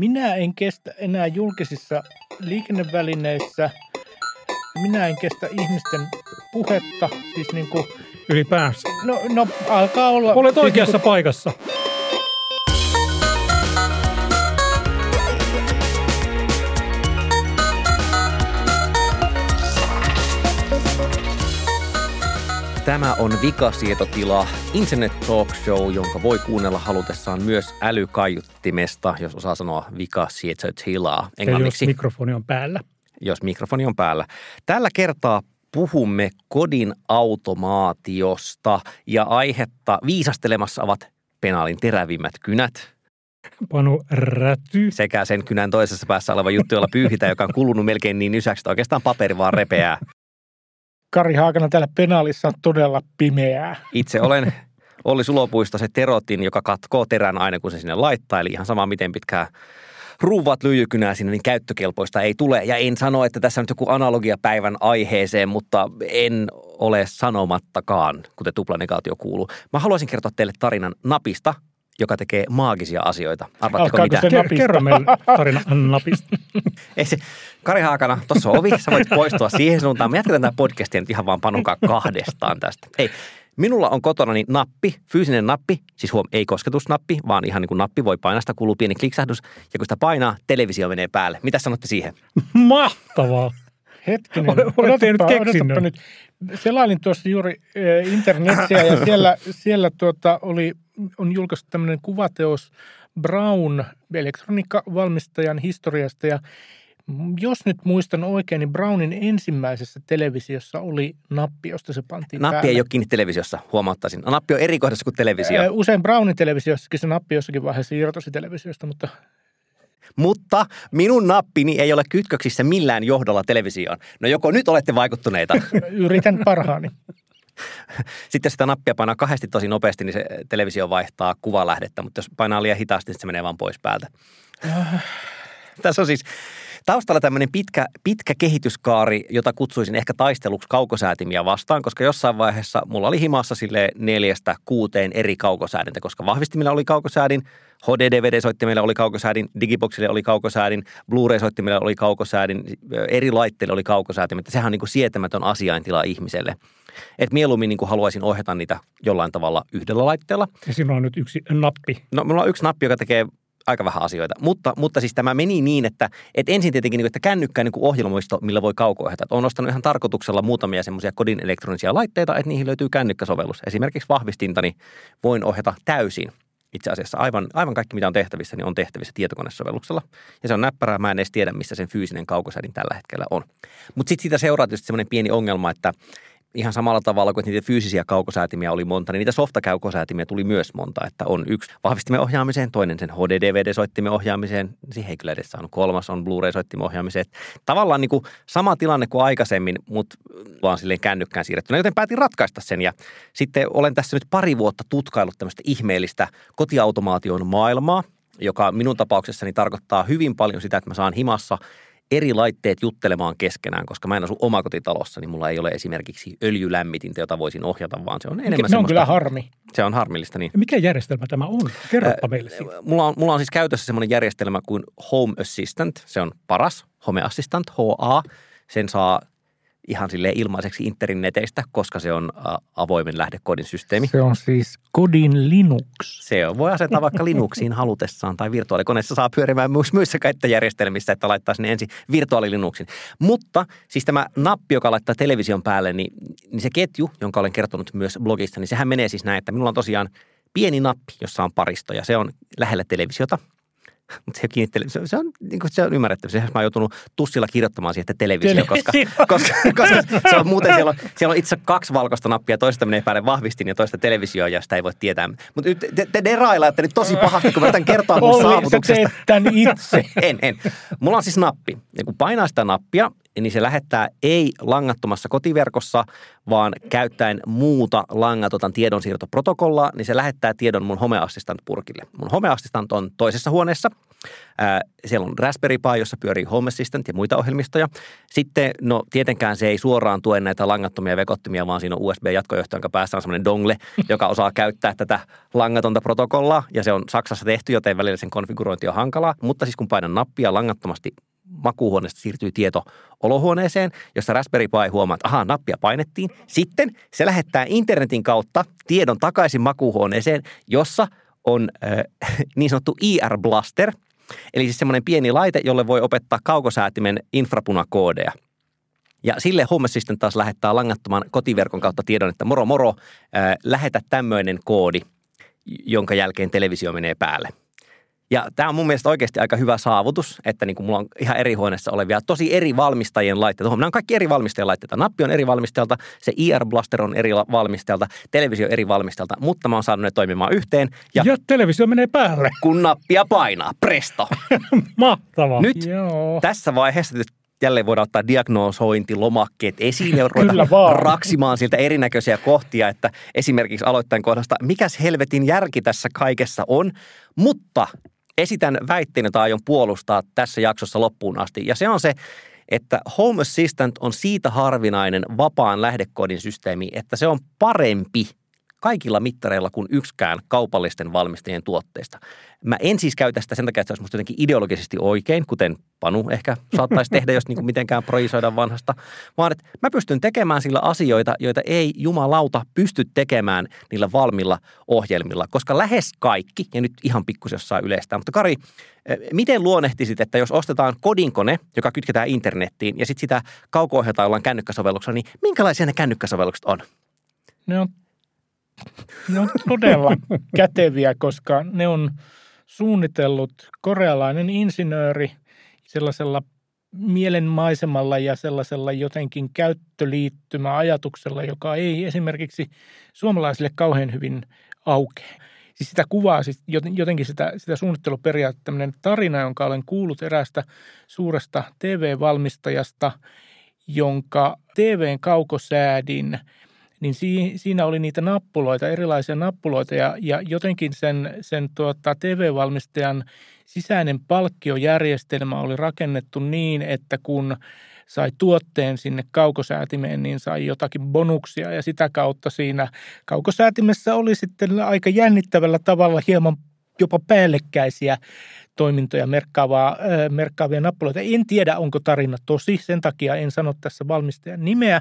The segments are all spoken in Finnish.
Minä en kestä enää julkisissa liikennevälineissä. Minä en kestä ihmisten puhetta. Siis niin kuin, Ylipäänsä. no, no alkaa olla... Olet siis oikeassa niin kuin- paikassa. Tämä on Vikasietotila, Internet Talk Show, jonka voi kuunnella halutessaan myös älykaiuttimesta, jos osaa sanoa Vikasietotilaa Ja jos englanniksi, mikrofoni on päällä. jos mikrofoni on päällä. Tällä kertaa puhumme kodin automaatiosta ja aihetta viisastelemassa ovat penaalin terävimmät kynät Panu räty. sekä sen kynän toisessa päässä oleva juttu, jolla pyyhitään, joka on kulunut melkein niin ysäksi, että oikeastaan paperi vaan repeää. Kari Haakana täällä penaalissa on todella pimeää. Itse olen Olli Sulopuisto se terotin, joka katkoo terän aina kun se sinne laittaa. Eli ihan sama miten pitkään ruuvat lyijykynää sinne, niin käyttökelpoista ei tule. Ja en sano, että tässä on nyt joku analogia päivän aiheeseen, mutta en ole sanomattakaan, kuten tuplanegaatio kuuluu. Mä haluaisin kertoa teille tarinan napista, joka tekee maagisia asioita. Arvaatteko Alkaako mitä? se- kerro meille tarina napista. Ei se, Kari Haakana, tuossa on ovi, sä voit poistua siihen suuntaan. Me jatketaan tämä podcastia nyt ihan vaan panukaa kahdestaan tästä. Ei, minulla on kotona niin nappi, fyysinen nappi, siis huom, ei kosketusnappi, vaan ihan niin kuin nappi voi painaa, sitä kuuluu pieni kliksahdus. Ja kun sitä painaa, televisio menee päälle. Mitä sanotte siihen? Mahtavaa. Hetkinen, keksinnön. odotapa nyt. Selailin tuossa juuri eh, internetiä ja siellä, siellä tuota oli, on julkaistu tämmöinen kuvateos Brown elektroniikkavalmistajan historiasta ja jos nyt muistan oikein, niin Brownin ensimmäisessä televisiossa oli nappi, josta se pantiin Nappi päälle. ei ole kiinni televisiossa, huomauttaisin. Nappi on eri kohdassa kuin televisio. Eh, Usein Brownin televisiossakin se nappi jossakin vaiheessa irtosi televisiosta, mutta Mutta minun nappini ei ole kytköksissä millään johdolla televisioon. No joko nyt olette vaikuttuneita. yritän parhaani. Sitten jos sitä nappia painaa kahdesti tosi nopeasti, niin se televisio vaihtaa kuvalähdettä, mutta jos painaa liian hitaasti, niin se menee vaan pois päältä. Tässä on siis taustalla tämmöinen pitkä, pitkä kehityskaari, jota kutsuisin ehkä taisteluksi kaukosäätimiä vastaan, koska jossain vaiheessa mulla oli himassa sille neljästä kuuteen eri kaukosäädintä, koska vahvistimilla oli kaukosäädin, HD-DVD-soittimilla oli kaukosäädin, Digiboxille oli kaukosäädin, Blu-ray-soittimilla oli kaukosäädin, eri laitteille oli kaukosäätimet. Sehän on niin kuin sietämätön asiaintila ihmiselle. Et mieluummin niin kuin haluaisin ohjata niitä jollain tavalla yhdellä laitteella. Ja sinulla on nyt yksi nappi. No, minulla on yksi nappi, joka tekee aika vähän asioita. Mutta, mutta siis tämä meni niin, että, että ensin tietenkin, niin kuin, että kännykkä on niin ohjelmoisto, millä voi kauko-ohjata. Olen ostanut ihan tarkoituksella muutamia semmoisia kodin elektronisia laitteita, että niihin löytyy kännykkäsovellus. Esimerkiksi vahvistintani voin ohjata täysin. Itse asiassa aivan, aivan kaikki, mitä on tehtävissä, niin on tehtävissä tietokonesovelluksella. Ja se on näppärää, mä en edes tiedä, missä sen fyysinen kaukosäädin tällä hetkellä on. Mutta sitten siitä seuraa tietysti semmoinen pieni ongelma, että ihan samalla tavalla kuin niitä fyysisiä kaukosäätimiä oli monta, niin niitä softakaukosäätimiä tuli myös monta. Että on yksi vahvistimen ohjaamiseen, toinen sen HD-DVD-soittimen ohjaamiseen, siihen ei kyllä edes saanut. Kolmas on Blu-ray-soittimen ohjaamiseen. Tavallaan niin kuin sama tilanne kuin aikaisemmin, mutta vaan silleen kännykkään siirrettynä, joten päätin ratkaista sen. Ja sitten olen tässä nyt pari vuotta tutkaillut tämmöistä ihmeellistä kotiautomaation maailmaa, joka minun tapauksessani tarkoittaa hyvin paljon sitä, että mä saan himassa eri laitteet juttelemaan keskenään, koska mä en asu omakotitalossa, niin mulla ei ole esimerkiksi öljylämmitintä, jota voisin ohjata, vaan se on enemmän Se on kyllä harmi. Se on harmillista, niin. Ja mikä järjestelmä tämä on? Kerropa Ää, meille siitä. Mulla on, mulla on siis käytössä semmoinen järjestelmä kuin Home Assistant. Se on paras, Home Assistant, HA. Sen saa ihan sille ilmaiseksi interneteistä, koska se on avoimen lähdekoodin systeemi. Se on siis kodin Linux. Se on, voi asentaa vaikka Linuxiin halutessaan tai virtuaalikoneessa saa pyörimään myös muissa käyttöjärjestelmissä, että laittaa sinne ensin virtuaalilinuksin. Mutta siis tämä nappi, joka laittaa television päälle, niin, niin se ketju, jonka olen kertonut myös blogissa, niin sehän menee siis näin, että minulla on tosiaan pieni nappi, jossa on paristo ja se on lähellä televisiota. Mutta se, ei ole kiinni tele- se, se, on, niin kuin, se on ymmärrettävä. Sehän mä oon joutunut tussilla kirjoittamaan siihen, että televisio, koska, koska, koska se on muuten, siellä on, siellä on itse kaksi valkoista nappia, toista menee päälle vahvistin ja toista televisio, ja sitä ei voi tietää. Mutta nyt te, te derailaatte nyt tosi pahasti, kun mä yritän kertoa mun Olli, saavutuksesta. tämän itse. En, en. Mulla on siis nappi. Ja kun painaa sitä nappia, niin se lähettää ei langattomassa kotiverkossa, vaan käyttäen muuta langatonta tiedonsiirtoprotokollaa, niin se lähettää tiedon mun Home Assistant-purkille. Mun Home Assistant on toisessa huoneessa. Ää, siellä on Raspberry Pi, jossa pyörii Home Assistant ja muita ohjelmistoja. Sitten, no tietenkään se ei suoraan tue näitä langattomia vekottimia, vaan siinä on USB-jatkojohto, jonka päässä on semmoinen dongle, joka osaa käyttää tätä langatonta protokollaa. Ja se on Saksassa tehty, joten välillä sen konfigurointi on hankalaa. Mutta siis kun painan nappia langattomasti makuuhuoneesta siirtyy tieto olohuoneeseen, jossa Raspberry Pi huomaa, että ahaa, nappia painettiin. Sitten se lähettää internetin kautta tiedon takaisin makuuhuoneeseen, jossa on äh, niin sanottu IR Blaster, eli siis semmoinen pieni laite, jolle voi opettaa kaukosäätimen infrapunakoodeja. Ja sille Home Assistant taas lähettää langattoman kotiverkon kautta tiedon, että moro moro, äh, lähetä tämmöinen koodi, jonka jälkeen televisio menee päälle. Ja tämä on mun mielestä oikeasti aika hyvä saavutus, että niin kuin mulla on ihan eri huoneessa olevia tosi eri valmistajien laitteita. Nämä on kaikki eri valmistajien laitteita. Nappi on eri valmistajalta, se IR Blaster on eri valmistajalta, televisio eri valmistajalta, mutta mä oon saanut ne toimimaan yhteen. Ja, ja televisio menee päälle. Kun nappia painaa, presto. Mahtavaa. Nyt Joo. tässä vaiheessa jälleen voidaan ottaa diagnosointilomakkeet esiin ja ruveta vaan. raksimaan siltä erinäköisiä kohtia, että esimerkiksi aloittain kohdasta, mikäs helvetin järki tässä kaikessa on, mutta esitän väitteen, jota aion puolustaa tässä jaksossa loppuun asti. Ja se on se, että Home Assistant on siitä harvinainen vapaan lähdekoodin systeemi, että se on parempi kaikilla mittareilla kuin yksikään kaupallisten valmistajien tuotteista. Mä en siis käytä sitä sen takia, että se olisi musta jotenkin ideologisesti oikein, kuten Panu ehkä saattaisi tehdä, jos niin mitenkään projisoida vanhasta, vaan että mä pystyn tekemään sillä asioita, joita ei jumalauta pysty tekemään niillä valmilla ohjelmilla, koska lähes kaikki, ja nyt ihan pikkusen jossain yleistä, mutta Kari, eh, miten luonnehtisit, että jos ostetaan kodinkone, joka kytketään internettiin, ja sitten sitä kauko jollain kännykkäsovelluksella, niin minkälaisia ne kännykkäsovellukset on? Ne on, ne on todella käteviä, koska ne on suunnitellut korealainen insinööri sellaisella mielenmaisemalla ja sellaisella jotenkin käyttöliittymäajatuksella, joka ei esimerkiksi suomalaisille kauhean hyvin aukee. Siis sitä kuvaa, siis jotenkin sitä, sitä suunnitteluperiaatetta, tämmöinen tarina, jonka olen kuullut eräästä suuresta TV-valmistajasta, jonka TVn kaukosäädin – niin siinä oli niitä nappuloita, erilaisia nappuloita ja, ja jotenkin sen, sen tuota, TV-valmistajan sisäinen palkkiojärjestelmä oli rakennettu niin, että kun sai tuotteen sinne kaukosäätimeen, niin sai jotakin bonuksia ja sitä kautta siinä kaukosäätimessä oli sitten aika jännittävällä tavalla hieman jopa päällekkäisiä toimintoja merkkaavaa, merkkaavia nappuloita. En tiedä, onko tarina tosi, sen takia en sano tässä valmistajan nimeä.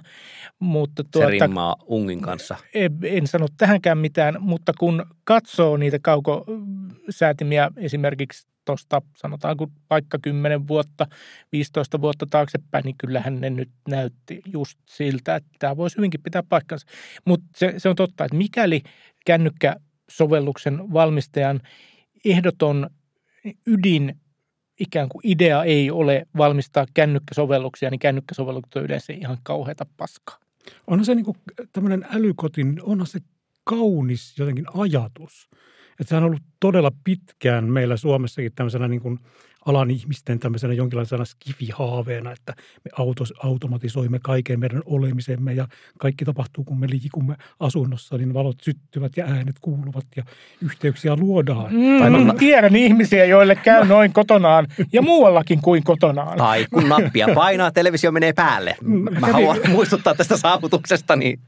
Mutta tuota, Se rimmaa Ungin kanssa. En, en sano tähänkään mitään, mutta kun katsoo niitä kaukosäätimiä esimerkiksi tuosta sanotaanko vaikka 10 vuotta, 15 vuotta taaksepäin, niin kyllähän ne nyt näytti just siltä, että tämä voisi hyvinkin pitää paikkansa. Mutta se, se on totta, että mikäli kännykkäsovelluksen valmistajan ehdoton ydin ikään kuin idea ei ole valmistaa kännykkäsovelluksia, niin kännykkäsovellukset on yleensä ihan kauheata paskaa. Onhan se niin kuin tämmöinen älykotin, onhan se kaunis jotenkin ajatus. Että sehän on ollut todella pitkään meillä Suomessakin tämmöisenä niin kuin alan ihmisten tämmöisenä jonkinlaisena skifi-haaveena, että me autos, automatisoimme kaiken meidän olemisemme ja kaikki tapahtuu, kun me liikumme asunnossa, niin valot syttyvät ja äänet kuuluvat ja yhteyksiä luodaan. Mm, tai mä tiedän ihmisiä, joille käy noin kotonaan ja muuallakin kuin kotonaan. Tai kun nappia painaa, televisio menee päälle. Mä haluan muistuttaa tästä saavutuksesta, niin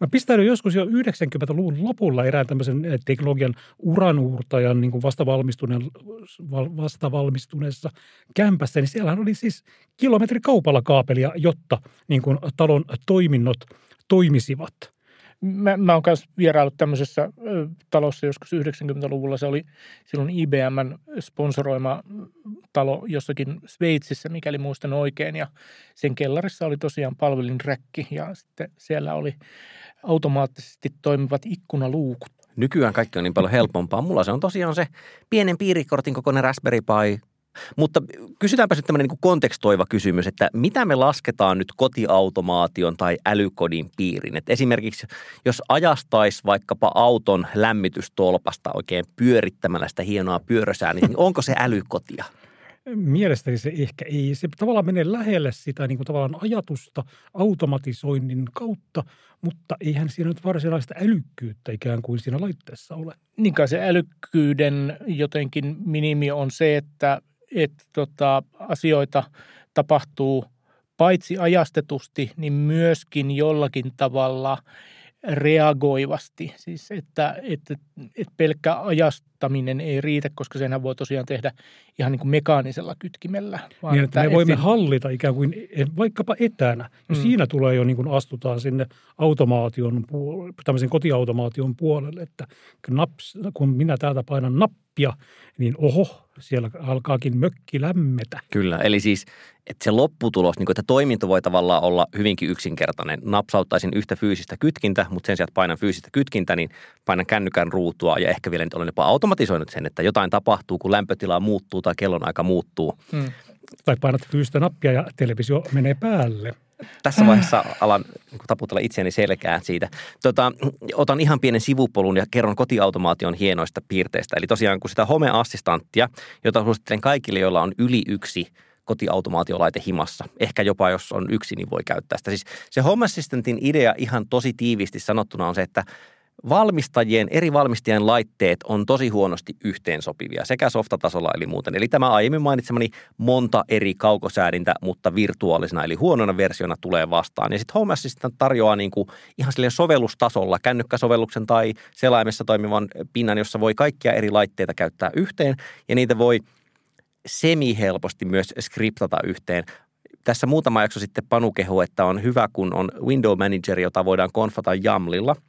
Mä pistäydyin joskus jo 90-luvun lopulla erään tämmöisen eh, teknologian uranuurtajan niin vastavalmistuneen, vastavalmistuneessa kämpässä, niin siellähän oli siis kilometrikaupalla kaapelia, jotta niin kuin talon toiminnot toimisivat – mä, mä oon myös vieraillut tämmöisessä talossa joskus 90-luvulla. Se oli silloin IBMn sponsoroima talo jossakin Sveitsissä, mikäli muistan oikein. Ja sen kellarissa oli tosiaan palvelinräkki ja sitten siellä oli automaattisesti toimivat ikkunaluukut. Nykyään kaikki on niin paljon helpompaa. Mulla se on tosiaan se pienen piirikortin kokoinen Raspberry Pi, mutta kysytäänpä sitten tämmöinen niin kontekstoiva kysymys, että mitä me lasketaan nyt kotiautomaation tai älykodin piiriin? Et esimerkiksi jos ajastaisi vaikkapa auton lämmitystolpasta oikein pyörittämällä sitä hienoa pyörösää, niin onko se älykotia? mielestäni se ehkä ei, se tavallaan menee lähelle sitä niin kuin tavallaan ajatusta automatisoinnin kautta, mutta eihän siinä nyt varsinaista älykkyyttä ikään kuin siinä laitteessa ole. Niin kai se älykkyyden jotenkin minimi on se, että, että tota, asioita tapahtuu paitsi ajastetusti, niin myöskin jollakin tavalla – reagoivasti. Siis että, että, että pelkkä ajastaminen ei riitä, koska senhän voi tosiaan tehdä ihan niin kuin mekaanisella kytkimellä. Vaan niin, että me voimme hallita ikään kuin e, vaikkapa etänä. Ja mm. siinä tulee jo niin kuin astutaan sinne automaation, tämmöisen kotiautomaation puolelle, että naps, kun minä täältä painan nappia, niin oho, siellä alkaakin mökki lämmetä. Kyllä, eli siis että se lopputulos, niin kuin, että toiminto voi tavallaan olla hyvinkin yksinkertainen. Napsauttaisin yhtä fyysistä kytkintä, mutta sen sijaan, että painan fyysistä kytkintä, niin painan kännykän ruutua ja ehkä vielä nyt olen jopa automatisoinut sen, että jotain tapahtuu, kun lämpötila muuttuu tai kellonaika muuttuu. Hmm. Tai painat fyysistä nappia ja televisio menee päälle tässä vaiheessa alan niin taputella itseäni selkään siitä. Tota, otan ihan pienen sivupolun ja kerron kotiautomaation hienoista piirteistä. Eli tosiaan kun sitä Home-assistanttia, jota suosittelen kaikille, joilla on yli yksi kotiautomaatiolaite himassa. Ehkä jopa jos on yksi, niin voi käyttää sitä. Siis se Home Assistantin idea ihan tosi tiiviisti sanottuna on se, että valmistajien, eri valmistajien laitteet on tosi huonosti yhteensopivia sekä softatasolla eli muuten. Eli tämä aiemmin mainitsemani monta eri kaukosäädintä, mutta virtuaalisena eli huonona versiona tulee vastaan. Ja sitten Home Assistant tarjoaa niin kuin ihan sille sovellustasolla kännykkäsovelluksen tai selaimessa toimivan pinnan, jossa voi kaikkia eri laitteita käyttää yhteen ja niitä voi semi-helposti myös skriptata yhteen. Tässä muutama jakso sitten Panu kehu, että on hyvä, kun on window manager, jota voidaan konfata YAMLilla –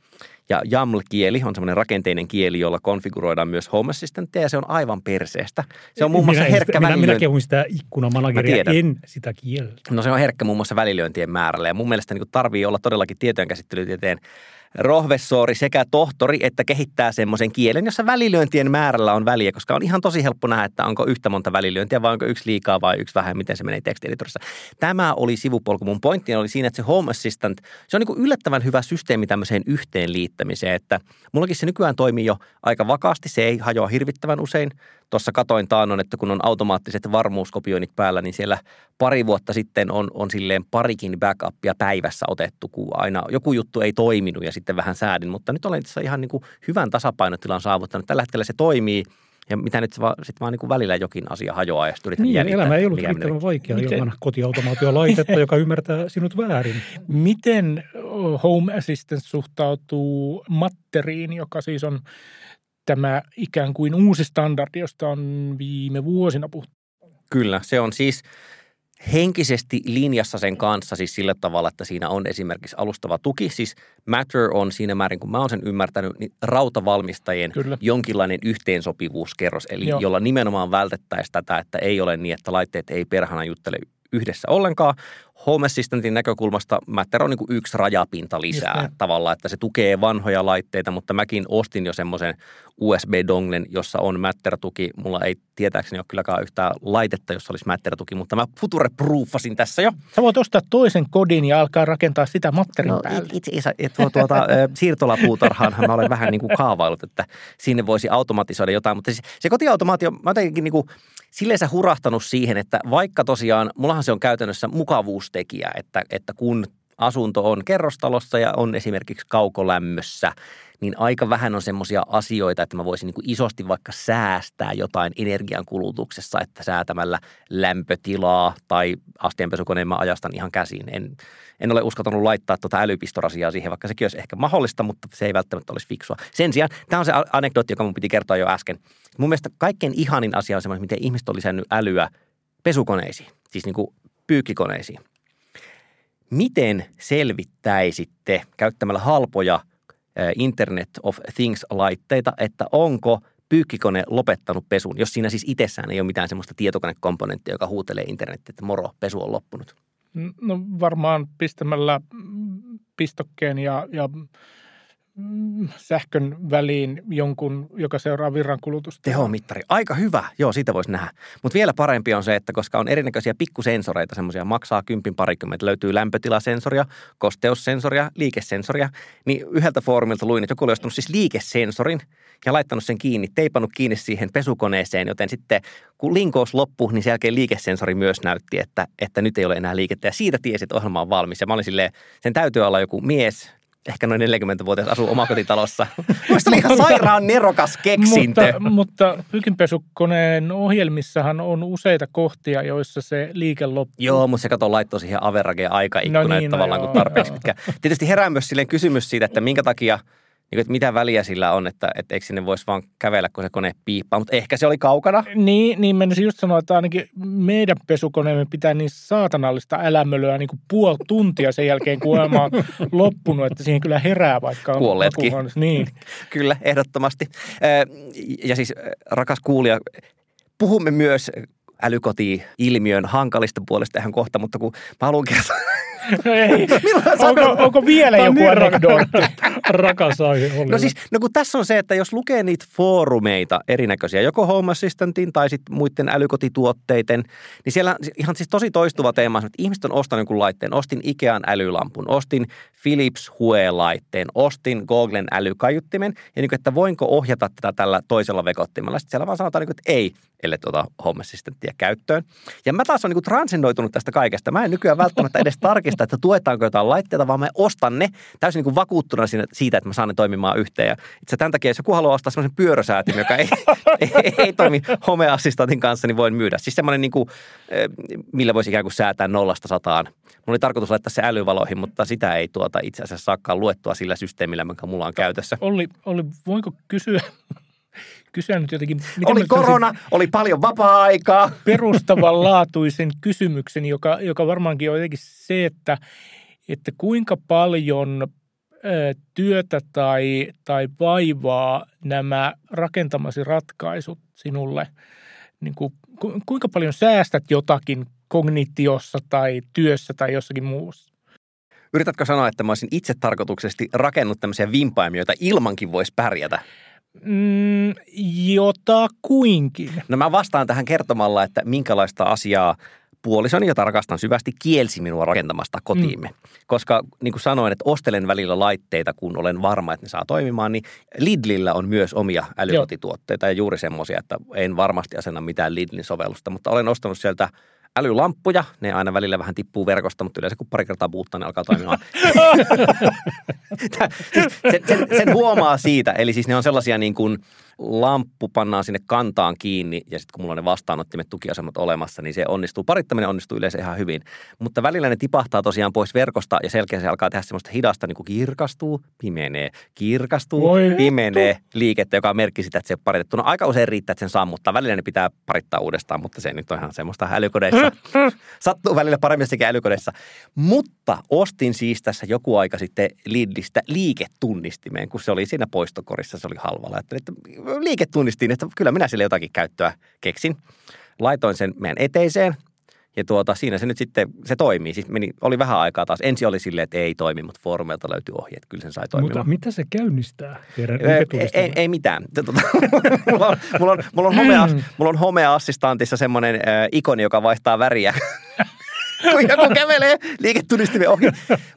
ja YAML-kieli on semmoinen rakenteinen kieli, jolla konfiguroidaan myös Home Assistanttia ja se on aivan perseestä. Se on muun muassa minä, herkkä minä, minä kehun sitä ikkunamanageria, en sitä kieltä. No se on herkkä muun muassa välilyöntien määrällä ja mun mielestä niin tarvii olla todellakin tietojenkäsittelytieteen rohvessori sekä tohtori, että kehittää semmoisen kielen, jossa välilyöntien määrällä on väliä, koska on ihan tosi helppo nähdä, että onko yhtä monta välilyöntiä vai onko yksi liikaa vai yksi vähän, miten se menee tekstieditorissa. Tämä oli sivupolku. Mun pointti oli siinä, että se Home Assistant, se on niin yllättävän hyvä systeemi tämmöiseen yhteenliittämiseen, että mullakin se nykyään toimii jo aika vakaasti, se ei hajoa hirvittävän usein. Tuossa katoin taannon, että kun on automaattiset varmuuskopioinnit päällä, niin siellä pari vuotta sitten on, on silleen parikin backupia päivässä otettu, kun aina joku juttu ei toiminut ja sitten vähän säädin. Mutta nyt olen itse ihan niin kuin hyvän tasapainotilan saavuttanut. Tällä hetkellä se toimii ja mitä nyt sitten vaan, sit vaan niin kuin välillä jokin asia hajoaa ja sitten yritän niin, elämä ei ollut riittävän vaikea Miten? ilman kotiautomaatiolaitetta, joka ymmärtää sinut väärin. Miten Home Assistant suhtautuu matteriin, joka siis on tämä ikään kuin uusi standardi, josta on viime vuosina puhuttu. Kyllä, se on siis henkisesti linjassa sen kanssa siis sillä tavalla, että siinä on esimerkiksi alustava tuki. Siis Matter on siinä määrin, kun mä oon sen ymmärtänyt, niin rautavalmistajien Kyllä. jonkinlainen yhteensopivuuskerros, eli Joo. jolla nimenomaan vältettäisiin tätä, että ei ole niin, että laitteet ei perhana juttele yhdessä ollenkaan. Home Assistantin näkökulmasta Matter on niin kuin yksi rajapinta lisää tavallaan, että se tukee vanhoja laitteita, mutta mäkin ostin jo semmoisen USB-donglen, jossa on Matter-tuki. Mulla ei tietääkseni ole kylläkään yhtään laitetta, jossa olisi Matter-tuki, mutta mä future-proofasin tässä jo. Sä voit ostaa toisen kodin ja alkaa rakentaa sitä Matterin no, päälle. Itse asiassa tuota, siirtolapuutarhaanhan mä olen vähän niin kuin kaavailut, että sinne voisi automatisoida jotain, mutta siis se kotiautomaatio, mä jotenkin niin kuin, silleen sä hurahtanut siihen, että vaikka tosiaan, mullahan se on käytännössä mukavuustekijä, että, että kun asunto on kerrostalossa ja on esimerkiksi kaukolämmössä, niin aika vähän on semmoisia asioita, että mä voisin niin isosti vaikka säästää jotain energiankulutuksessa, että säätämällä lämpötilaa tai astianpesukoneen mä ajastan ihan käsiin. En, en ole uskaltanut laittaa tuota älypistorasiaa siihen, vaikka sekin olisi ehkä mahdollista, mutta se ei välttämättä olisi fiksua. Sen sijaan, tämä on se anekdootti, joka mun piti kertoa jo äsken. Mun mielestä kaikkein ihanin asia on semmoinen, miten ihmiset on lisännyt älyä pesukoneisiin, siis niin kuin pyykkikoneisiin. Miten selvittäisitte käyttämällä halpoja – Internet of Things-laitteita, että onko pyykkikone lopettanut pesun, jos siinä siis itsessään ei ole mitään semmoista tietokonekomponenttia, joka huutelee internetti, että moro, pesu on loppunut? No varmaan pistämällä pistokkeen ja, ja sähkön väliin jonkun, joka seuraa virran kulutusta. Tehomittari. Aika hyvä. Joo, siitä voisi nähdä. Mutta vielä parempi on se, että koska on erinäköisiä pikkusensoreita, semmoisia maksaa kympin parikymmentä, löytyy lämpötilasensoria, kosteussensoria, liikesensoria, niin yhdeltä foorumilta luin, että joku oli ostanut siis liikesensorin ja laittanut sen kiinni, teipannut kiinni siihen pesukoneeseen, joten sitten kun linkous loppui, niin sen jälkeen liikesensori myös näytti, että, että nyt ei ole enää liikettä. Ja siitä tiesi, että ohjelma on valmis. Ja mä olin silleen, sen täytyy olla joku mies, ehkä noin 40-vuotias asuu omakotitalossa. Minusta oli ihan sairaan nerokas keksintö. Mutta, mutta pyykinpesukoneen ohjelmissahan on useita kohtia, joissa se liike loppuu. Joo, mutta se kato laittoi siihen averageen aikaikkuna, no niin, no tavallaan joo, kun tarpeeksi joo. Tietysti herää myös silleen kysymys siitä, että minkä takia – niin, että mitä väliä sillä on, että, että eikö sinne voisi vaan kävellä, kun se kone piippaa. Mutta ehkä se oli kaukana. Niin, niin menisin just sanoa, että ainakin meidän pesukoneemme pitää niin saatanallista älämölyä niin kuin puoli tuntia sen jälkeen, kun on loppunut, että siihen kyllä herää vaikka on Kuolleetkin. Niin. kyllä, ehdottomasti. Ja siis rakas kuulija, puhumme myös älykoti-ilmiön hankalista puolesta ihan kohta, mutta kun mä haluan kertoa ei. onko, onko vielä joku niin anekdootti? Rakas aihe oli. No siis, no kun tässä on se, että jos lukee niitä foorumeita erinäköisiä, joko Home Assistantin tai sitten muiden älykotituotteiden, niin siellä ihan siis tosi toistuva teema että ihmiset on ostanut jonkun laitteen. Ostin Ikean älylampun, ostin Philips Hue-laitteen, ostin Googlen älykaiuttimen, ja niin kuin, että voinko ohjata tätä tällä toisella vekottimella. Sitten siellä vaan sanotaan, niin kuin, että ei, ellei tuota Home Assistanttia käyttöön. Ja mä taas on niin kuin transcendoitunut tästä kaikesta. Mä en nykyään välttämättä edes tarkista, että tuetaanko jotain laitteita, vaan mä ostan ne täysin niin kuin vakuuttuna siitä, että mä saan ne toimimaan yhteen. Ja itse tämän takia, jos joku haluaa ostaa semmoisen pyörösäätimen, joka ei, ei, ei, ei toimi Home Assistantin kanssa, niin voin myydä. Siis semmoinen, niin kuin, eh, millä voisi ikään kuin säätää nollasta sataan. Mulla oli tarkoitus laittaa se älyvaloihin, mutta sitä ei tuota itse asiassa saakkaan luettua sillä systeemillä, mikä mulla on käytössä. Olli, Olli voinko kysyä, kysyä nyt jotenkin... Oli korona, oli paljon vapaa-aikaa. Perustavanlaatuisen kysymyksen, joka, joka varmaankin on jotenkin se, että, että kuinka paljon työtä tai, tai vaivaa nämä rakentamasi ratkaisut sinulle, niin kuin, kuinka paljon säästät jotakin kognitiossa tai työssä tai jossakin muussa? Yritätkö sanoa, että mä olisin itse tarkoituksesti rakennut tämmöisiä vimpaimia, joita ilmankin voisi pärjätä? Mm, jota kuinkin. No mä vastaan tähän kertomalla, että minkälaista asiaa puolisoni, jota rakastan syvästi, kielsi minua rakentamasta kotiimme. Mm. Koska niin kuin sanoin, että ostelen välillä laitteita, kun olen varma, että ne saa toimimaan, niin Lidlillä on myös omia älykotituotteita ja juuri semmoisia, että en varmasti asenna mitään Lidlin sovellusta, mutta olen ostanut sieltä älylamppuja. Ne aina välillä vähän tippuu verkosta, mutta yleensä kun pari kertaa puuttaa, ne alkaa toimimaan. sen, sen, sen huomaa siitä. Eli siis ne on sellaisia niin kuin lamppu pannaan sinne kantaan kiinni ja sitten kun mulla on ne vastaanottimet tukiasemat olemassa, niin se onnistuu. Parittaminen onnistuu yleensä ihan hyvin. Mutta välillä ne tipahtaa tosiaan pois verkosta ja selkeä se alkaa tehdä semmoista hidasta, niin kuin kirkastuu, pimenee, kirkastuu, Voi pimenee hittu. liikettä, joka on merkki sitä, että se paritettu. No aika usein riittää, että sen sammuttaa. Välillä ne pitää parittaa uudestaan, mutta se nyt on ihan semmoista älykodeissa. Sattuu välillä paremmin sekä älykodeissa. Mutta ostin siis tässä joku aika sitten Lidlistä liiketunnistimeen, kun se oli siinä poistokorissa, se oli halvalla. Ajattelin, että liiketunnistin, että kyllä minä sille jotakin käyttöä keksin. Laitoin sen meidän eteiseen ja tuota, siinä se nyt sitten, se toimii. Siis meni, oli vähän aikaa taas. Ensi oli silleen, että ei toimi, mutta foorumilta löytyy ohjeet. Kyllä sen sai toimimaan. Mutta mitä se käynnistää? Ei, ei, ei, mitään. Tuota, mulla, on, mulla, on, mulla, on homea, hmm. mulla on homea-assistantissa semmoinen äh, ikoni, joka vaihtaa väriä. kun joku kävelee liiketunnistimen ohi.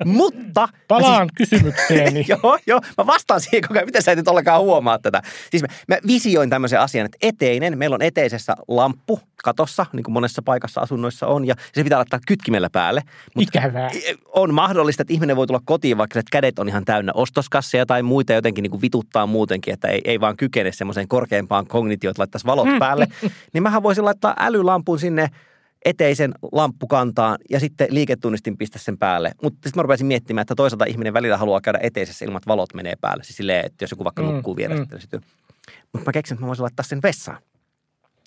Mutta... Palaan siis, kysymykseeni. joo, joo. Mä vastaan siihen koko ajan. Miten sä et nyt ollenkaan huomaa tätä? Siis mä, mä visioin tämmöisen asian, että eteinen, meillä on eteisessä lamppu katossa, niin kuin monessa paikassa asunnoissa on, ja se pitää laittaa kytkimellä päälle. Mut Ikävää. On mahdollista, että ihminen voi tulla kotiin, vaikka että kädet on ihan täynnä ostoskasseja tai muita jotenkin niin kuin vituttaa muutenkin, että ei, ei vaan kykene semmoiseen korkeampaan kognitioon, että laittaisi valot päälle. niin mähän voisin laittaa älylampun sinne eteisen lamppukantaan ja sitten liiketunnistin pistä sen päälle. Mutta sitten mä rupesin miettimään, että toisaalta ihminen välillä haluaa käydä eteisessä ilman, että valot menee päälle. Siis silleen, että jos joku vaikka mm, nukkuu vierestä. Mm. Niin Mutta mä keksin, että mä voisin laittaa sen vessaan.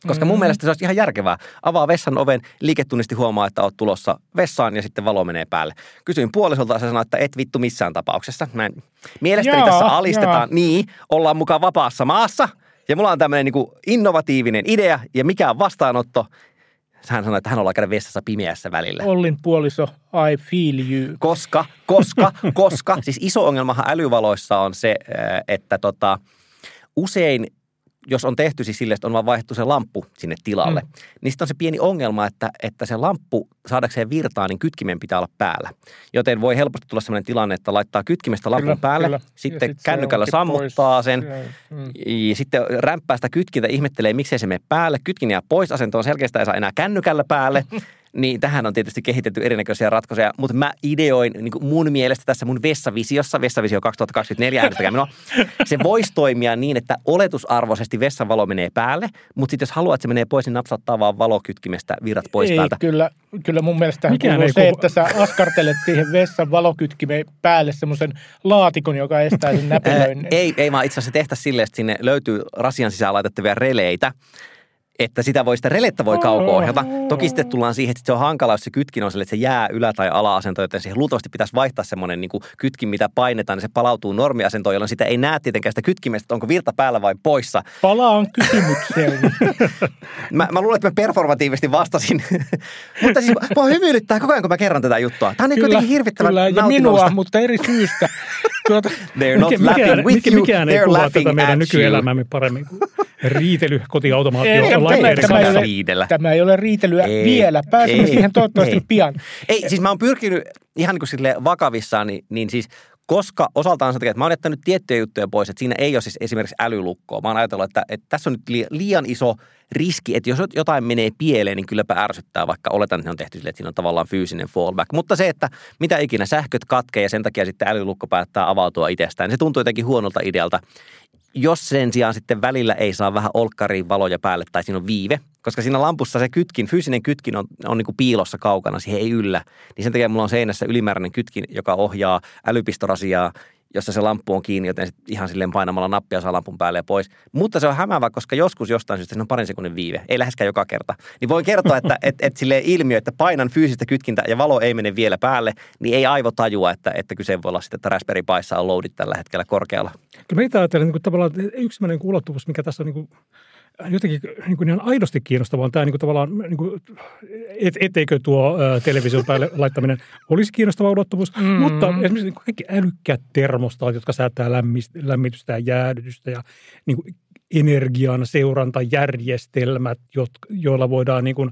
Koska mun mm. mielestä se olisi ihan järkevää. Avaa vessan oven, liiketunnisti huomaa, että oot tulossa vessaan ja sitten valo menee päälle. Kysyin puolisolta ja se sanoi, että et vittu missään tapauksessa. Mä en... Mielestäni jaa, tässä alistetaan, jaa. niin, ollaan mukaan vapaassa maassa. Ja mulla on tämmöinen niin innovatiivinen idea ja mikä on vastaanotto, Hän sanoi, että hän on käydä vessassa pimeässä välillä. Ollin puoliso, I feel you. Koska, koska, koska, siis iso ongelmahan älyvaloissa on se, äh, että tota, usein jos on tehty siis sille, että on vaan vaihdettu se lamppu sinne tilalle, mm. niin sitten on se pieni ongelma, että, että se lamppu saadakseen virtaa, niin kytkimen pitää olla päällä. Joten voi helposti tulla sellainen tilanne, että laittaa kytkimestä lampun kyllä, päälle, kyllä. sitten sit kännykällä sammuttaa pois. sen, mm. ja sitten rämppää sitä kytkintä, ihmettelee, miksei se mene päälle. Kytkin jää pois asentoon, selkeästi ei saa enää kännykällä päälle. Niin tähän on tietysti kehitetty erinäköisiä ratkaisuja, mutta mä ideoin niin kuin mun mielestä tässä mun vessavisiossa, vessavisio 2024 äänestäkää minua, se voisi toimia niin, että oletusarvoisesti vessan valo menee päälle, mutta sitten jos haluat, että se menee pois, niin napsauttaa vaan valokytkimestä virrat pois ei, päältä. Kyllä, kyllä mun mielestä Mikään ei se, kuva. että sä askartelet siihen vessan valokytkimeen päälle semmoisen laatikon, joka estää sen näpelöinnin. ei, ei vaan itse asiassa tehtäisiin silleen, että sinne löytyy rasian sisään laitettavia releitä, että sitä voi sitä relettä voi kauko ohjata. Toki sitten tullaan siihen, että se on hankala, jos se kytkin on sille, että se jää ylä- tai ala-asento, joten siihen luultavasti pitäisi vaihtaa semmoinen niin kuin kytkin, mitä painetaan, niin se palautuu normiasentoon, jolloin sitä ei näe tietenkään sitä kytkimestä, että onko virta päällä vai poissa. Palaan kysymykseen. mä, mä luulen, että mä performatiivisesti vastasin. mutta siis mua hymyilyttää koko ajan, kun mä kerron tätä juttua. Tämä on niin kyllä, hirvittävän Kyllä, ja minua, mutta eri syystä. Tuota, They're not mikä, laughing with mikä, you, mikään ei kuvaa tätä meidän nykyelämämme paremmin kuin riitely kotiautomaatio tämä, ei ole, riidellä. tämä ei ole riitelyä ei, vielä. Pääsemme ei, siihen toivottavasti ei. pian. Ei, siis mä oon pyrkinyt ihan niin kuin sille vakavissaan, niin, niin siis koska osaltaan se että mä oon jättänyt tiettyjä juttuja pois, että siinä ei ole siis esimerkiksi älylukkoa. Mä oon ajatellut, että, että tässä on nyt liian iso riski, että jos jotain menee pieleen, niin kylläpä ärsyttää, vaikka oletan, että ne on tehty sille, että siinä on tavallaan fyysinen fallback. Mutta se, että mitä ikinä sähköt katkee ja sen takia sitten älylukko päättää avautua itsestään, niin se tuntuu jotenkin huonolta idealta jos sen sijaan sitten välillä ei saa vähän olkkariin valoja päälle tai siinä on viive, koska siinä lampussa se kytkin, fyysinen kytkin on, on niin kuin piilossa kaukana, siihen ei yllä. Niin sen takia mulla on seinässä ylimääräinen kytkin, joka ohjaa älypistorasiaa jossa se lamppu on kiinni, joten ihan silleen painamalla nappia saa lampun päälle ja pois. Mutta se on hämäävä, koska joskus jostain syystä siinä on parin sekunnin viive, ei läheskään joka kerta. Niin voin kertoa, että et, et silleen ilmiö, että painan fyysistä kytkintä ja valo ei mene vielä päälle, niin ei aivo tajua, että, että kyse voi olla sitten, että Raspberry Pissa on loadit tällä hetkellä korkealla. Kyllä meitä ajatellen niin kuin tavallaan yksi ulottuvuus, mikä tässä on niin kuin jotenkin niin kuin ihan aidosti kiinnostavaa on tämä niin kuin tavallaan, niin kuin, et, etteikö tuo ä, television päälle laittaminen olisi kiinnostava ulottuvuus, mm. mutta esimerkiksi niin kaikki älykkäät termostaat, jotka säätää lämmitystä ja jäädytystä ja niin kuin energian seurantajärjestelmät, joilla voidaan niin kuin,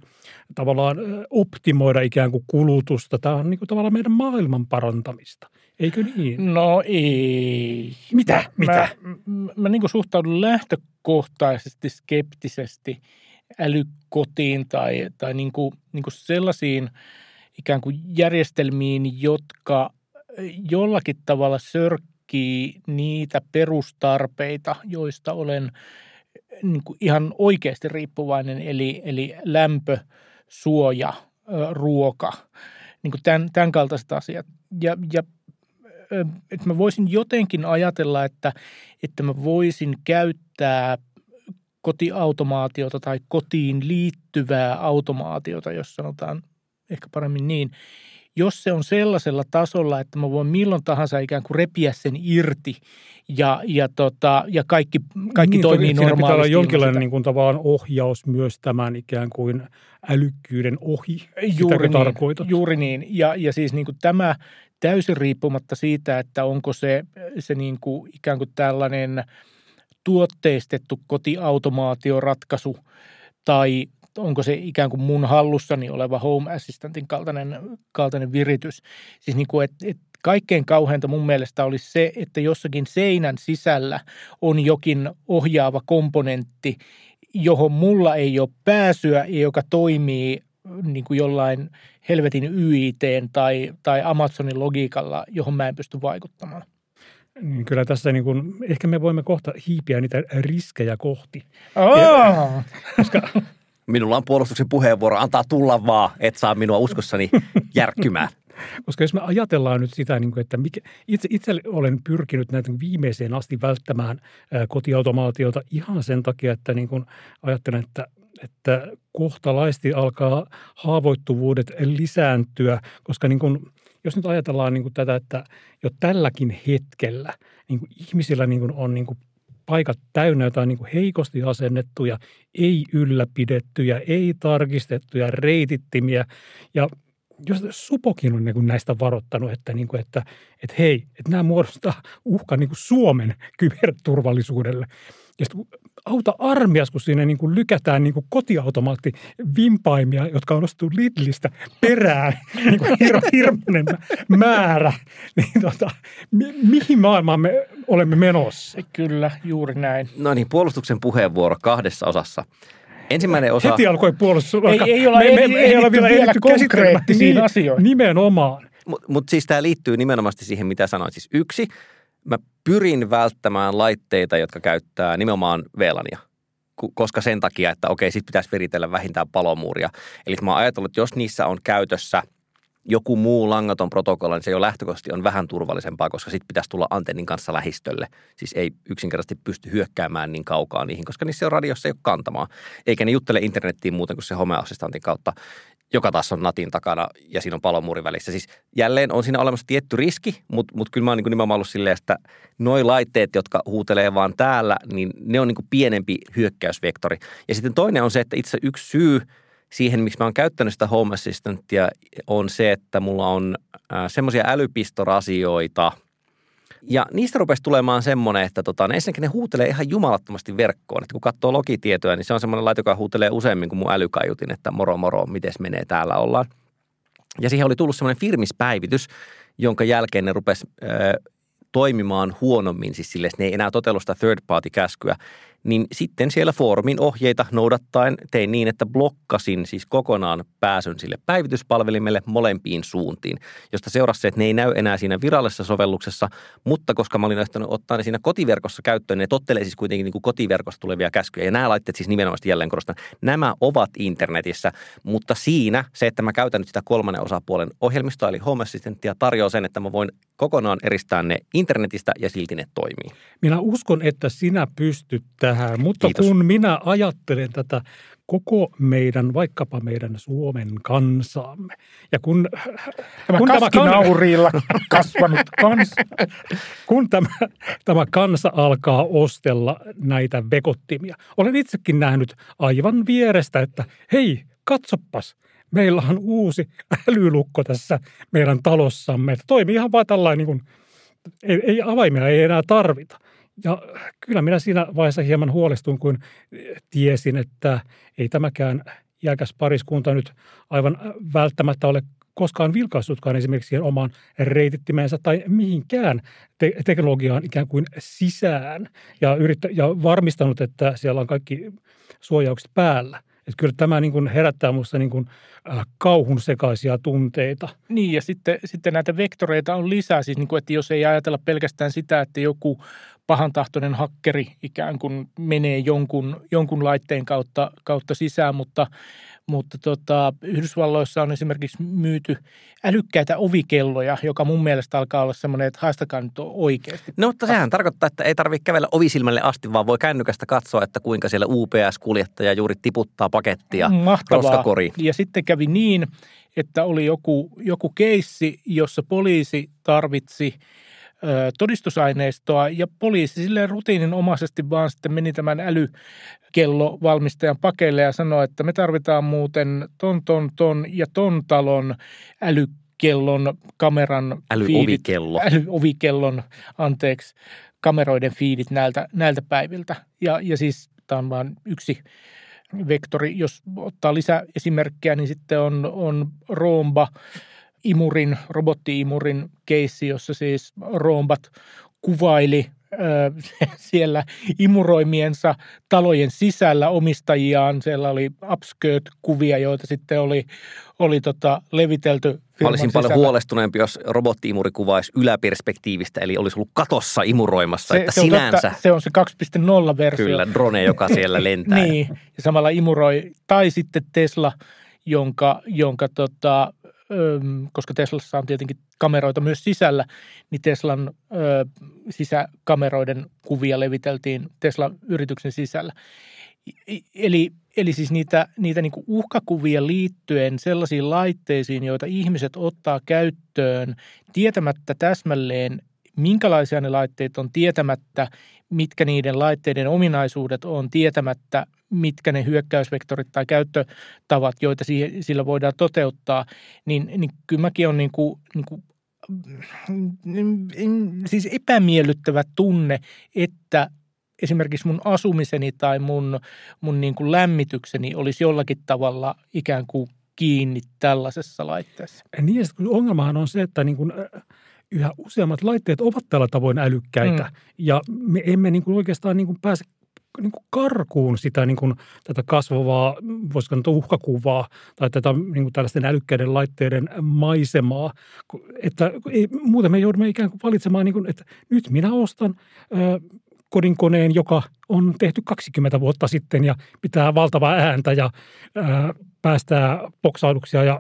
tavallaan optimoida ikään kuin kulutusta. Tämä on niin kuin, tavallaan meidän maailman parantamista. Eikö niin? No ei. Mitä? Mitä? Mä, mä, mä niin kuin suhtaudun lähtökohtaisesti skeptisesti älykotiin tai, tai niin kuin, niin kuin sellaisiin ikään kuin järjestelmiin, jotka jollakin tavalla sörkkii niitä perustarpeita, joista olen niin kuin ihan oikeasti riippuvainen, eli, eli lämpö, suoja, ruoka, niin kuin tämän, tämän kaltaiset asiat. Ja, ja että mä voisin jotenkin ajatella, että, että mä voisin käyttää kotiautomaatiota tai kotiin liittyvää automaatiota, jos sanotaan ehkä paremmin niin, jos se on sellaisella tasolla, että mä voin milloin tahansa ikään kuin repiä sen irti ja, ja, tota, ja kaikki, kaikki niin, toimii normaalisti. pitää olla jonkinlainen niin kuin, tavallaan ohjaus myös tämän ikään kuin älykkyyden ohi. Juuri niin, tarkoitat? juuri niin. Ja, ja siis niin kuin tämä täysin riippumatta siitä, että onko se, se niin kuin ikään kuin tällainen tuotteistettu kotiautomaatioratkaisu tai onko se ikään kuin mun hallussani oleva Home Assistantin kaltainen, kaltainen viritys. Siis niin kuin, että, että kaikkein kauheinta mun mielestä olisi se, että jossakin seinän sisällä on jokin ohjaava komponentti, johon mulla ei ole pääsyä ja joka toimii niin kuin jollain helvetin YIT tai, tai Amazonin logiikalla, johon mä en pysty vaikuttamaan. Niin kyllä tässä niin kuin, ehkä me voimme kohta hiipiä niitä riskejä kohti. Oh. Ja, koska Minulla on puolustuksen puheenvuoro, antaa tulla vaan, et saa minua uskossani järkkymään. Koska jos me ajatellaan nyt sitä, niin että mikä, itse, itse olen pyrkinyt näitä viimeiseen asti välttämään kotiautomaatiota ihan sen takia, että niin kuin ajattelen, että että kohtalaisesti alkaa haavoittuvuudet lisääntyä, koska niin kuin, jos nyt ajatellaan niin kuin tätä, että jo tälläkin hetkellä niin kuin ihmisillä niin kuin on niin kuin paikat täynnä jotain niin kuin heikosti asennettuja, ei ylläpidettyjä, ei tarkistettuja reitittimiä. Ja jos Supokin on niin kuin näistä varoittanut, että, niin kuin, että, että hei, että nämä muodostaa uhka niin kuin Suomen kyberturvallisuudelle. Ja sitten auta armias, kun siinä niin kuin lykätään niin kuin kotiautomaatti vimpaimia, jotka on ostettu Lidlistä perään, niin kuin hir- hirmuinen määrä, niin tota, mi- mihin maailmaan me olemme menossa? Kyllä, juuri näin. No niin, puolustuksen puheenvuoro kahdessa osassa. Ensimmäinen osa... Heti alkoi puolustus. Ei, ei, olla, me, me, me, ei ole vielä, vielä konkreettisiin niin, asioihin. Nimenomaan. Mutta mut siis tämä liittyy nimenomaan siihen, mitä sanoit. Siis yksi, mä pyrin välttämään laitteita, jotka käyttää nimenomaan VLANia koska sen takia, että okei, sit pitäisi viritellä vähintään palomuuria. Eli mä oon ajatellut, että jos niissä on käytössä joku muu langaton protokolla, niin se jo lähtökohtaisesti on vähän turvallisempaa, koska sitten pitäisi tulla antennin kanssa lähistölle. Siis ei yksinkertaisesti pysty hyökkäämään niin kaukaa niihin, koska niissä on radiossa ei ole kantamaa. Eikä ne juttele internettiin muuten kuin se homeassistantin kautta, joka taas on natin takana ja siinä on palomuuri välissä. Siis jälleen on siinä olemassa tietty riski, mutta, mutta kyllä mä oon niin nimenomaan ollut silleen, että noi laitteet, jotka huutelee vaan täällä, niin ne on niin pienempi hyökkäysvektori. Ja sitten toinen on se, että itse yksi syy siihen, miksi mä oon käyttänyt sitä Home Assistantia, on se, että mulla on äh, semmoisia älypistorasioita – ja niistä rupesi tulemaan semmoinen, että tota, ne ensinnäkin ne huutelee ihan jumalattomasti verkkoon. Että kun katsoo logitietoja, niin se on semmoinen laite, joka huutelee useammin kuin mun älykaiutin, että moro moro, miten menee täällä ollaan. Ja siihen oli tullut semmoinen firmispäivitys, jonka jälkeen ne rupesi äh, toimimaan huonommin, siis sille, ne ei enää totellu sitä third party käskyä niin sitten siellä foorumin ohjeita noudattaen tein niin, että blokkasin siis kokonaan pääsyn sille päivityspalvelimelle molempiin suuntiin, josta seurasi se, että ne ei näy enää siinä virallisessa sovelluksessa, mutta koska mä olin ehtinyt ottaa ne siinä kotiverkossa käyttöön, ne tottelee siis kuitenkin niin kuin kotiverkosta tulevia käskyjä. Ja nämä laitteet siis nimenomaan jälleen korostan, nämä ovat internetissä, mutta siinä se, että mä käytän nyt sitä kolmannen osapuolen ohjelmistoa, eli Home Assistantia, tarjoaa sen, että mä voin kokonaan eristää ne internetistä ja silti ne toimii. Minä uskon, että sinä pystyt tähän, mutta Kiitos. kun minä ajattelen tätä koko meidän, vaikkapa meidän Suomen kansaamme. Ja kun, tämä kun tämä kan... kasvanut kansa. kun tämä, tämä kansa alkaa ostella näitä vekottimia. Olen itsekin nähnyt aivan vierestä, että hei, katsopas, meillä on uusi älylukko tässä meidän talossamme. Että toimii ihan vaan tällainen, niin kuin, ei, ei avaimia ei enää tarvita. Ja kyllä minä siinä vaiheessa hieman huolestun, kun tiesin, että ei tämäkään iäkäs pariskunta nyt aivan välttämättä ole koskaan vilkaissutkaan esimerkiksi siihen omaan reitittimensä tai mihinkään te- teknologiaan ikään kuin sisään ja, yrittä- ja varmistanut, että siellä on kaikki suojaukset päällä. Että kyllä tämä niin kuin herättää minusta niin kuin äh, kauhun sekaisia tunteita. Niin ja sitten, sitten näitä vektoreita on lisää. Siis niin kuin, että jos ei ajatella pelkästään sitä, että joku pahantahtoinen hakkeri ikään kuin menee jonkun, jonkun laitteen kautta, kautta sisään, mutta, mutta tota, Yhdysvalloissa on esimerkiksi myyty älykkäitä ovikelloja, joka mun mielestä alkaa olla semmoinen, että haistakaa nyt oikeasti. No, mutta sehän tarkoittaa, että ei tarvitse kävellä ovisilmälle asti, vaan voi kännykästä katsoa, että kuinka siellä UPS-kuljettaja juuri tiputtaa pakettia Mahtavaa. roskakoriin. Ja sitten kävi niin, että oli joku, joku keissi, jossa poliisi tarvitsi – todistusaineistoa ja poliisi sille rutiininomaisesti vaan sitten meni tämän älykellovalmistajan pakeille ja sanoi, että me tarvitaan muuten ton, ton, ton ja ton talon älykellon kameran Älyovikello. Fiidit, älyovikellon, anteeksi, kameroiden fiidit näiltä, näiltä päiviltä. Ja, ja siis tämä on vain yksi vektori. Jos ottaa lisää esimerkkejä, niin sitten on, on Roomba, imurin, robottiimurin keissi, jossa siis Rombat kuvaili siellä imuroimiensa talojen sisällä omistajiaan. Siellä oli upskirt-kuvia, joita sitten oli, oli tota levitelty Mä olisin sisällä. paljon huolestuneempi, jos robottiimuri kuvaisi yläperspektiivistä, eli olisi ollut katossa imuroimassa, se, että se sinänsä. Totta, se on se 2.0-versio. Kyllä, drone, joka siellä lentää. niin, ja samalla imuroi. Tai sitten Tesla, jonka, jonka tota, koska Teslassa on tietenkin kameroita myös sisällä, niin Teslan sisäkameroiden kuvia leviteltiin Tesla-yrityksen sisällä. Eli, eli siis niitä, niitä niin uhkakuvia liittyen sellaisiin laitteisiin, joita ihmiset ottaa käyttöön tietämättä täsmälleen, minkälaisia ne laitteet on, tietämättä, mitkä niiden laitteiden ominaisuudet on tietämättä, mitkä ne hyökkäysvektorit tai käyttötavat, joita sillä voidaan toteuttaa, niin, niin kyllä mäkin on niin kuin, niin kuin siis epämiellyttävä tunne, että esimerkiksi mun asumiseni tai mun, mun niin kuin lämmitykseni olisi jollakin tavalla ikään kuin kiinni tällaisessa laitteessa. Niin, ongelmahan on se, että niin kuin, yhä useammat laitteet ovat tällä tavoin älykkäitä, mm. ja me emme niin kuin oikeastaan niin kuin pääse niin kuin karkuun sitä niin kuin, tätä kasvavaa, voisiko sanoa uhkakuvaa tai tätä niin kuin tällaisten älykkäiden laitteiden maisemaa. Että ei, muuten me joudumme ikään kuin valitsemaan, niin kuin, että nyt minä ostan ö, kodinkoneen, joka on tehty 20 vuotta sitten ja pitää valtavaa ääntä ja ö, päästää boksauduksia ja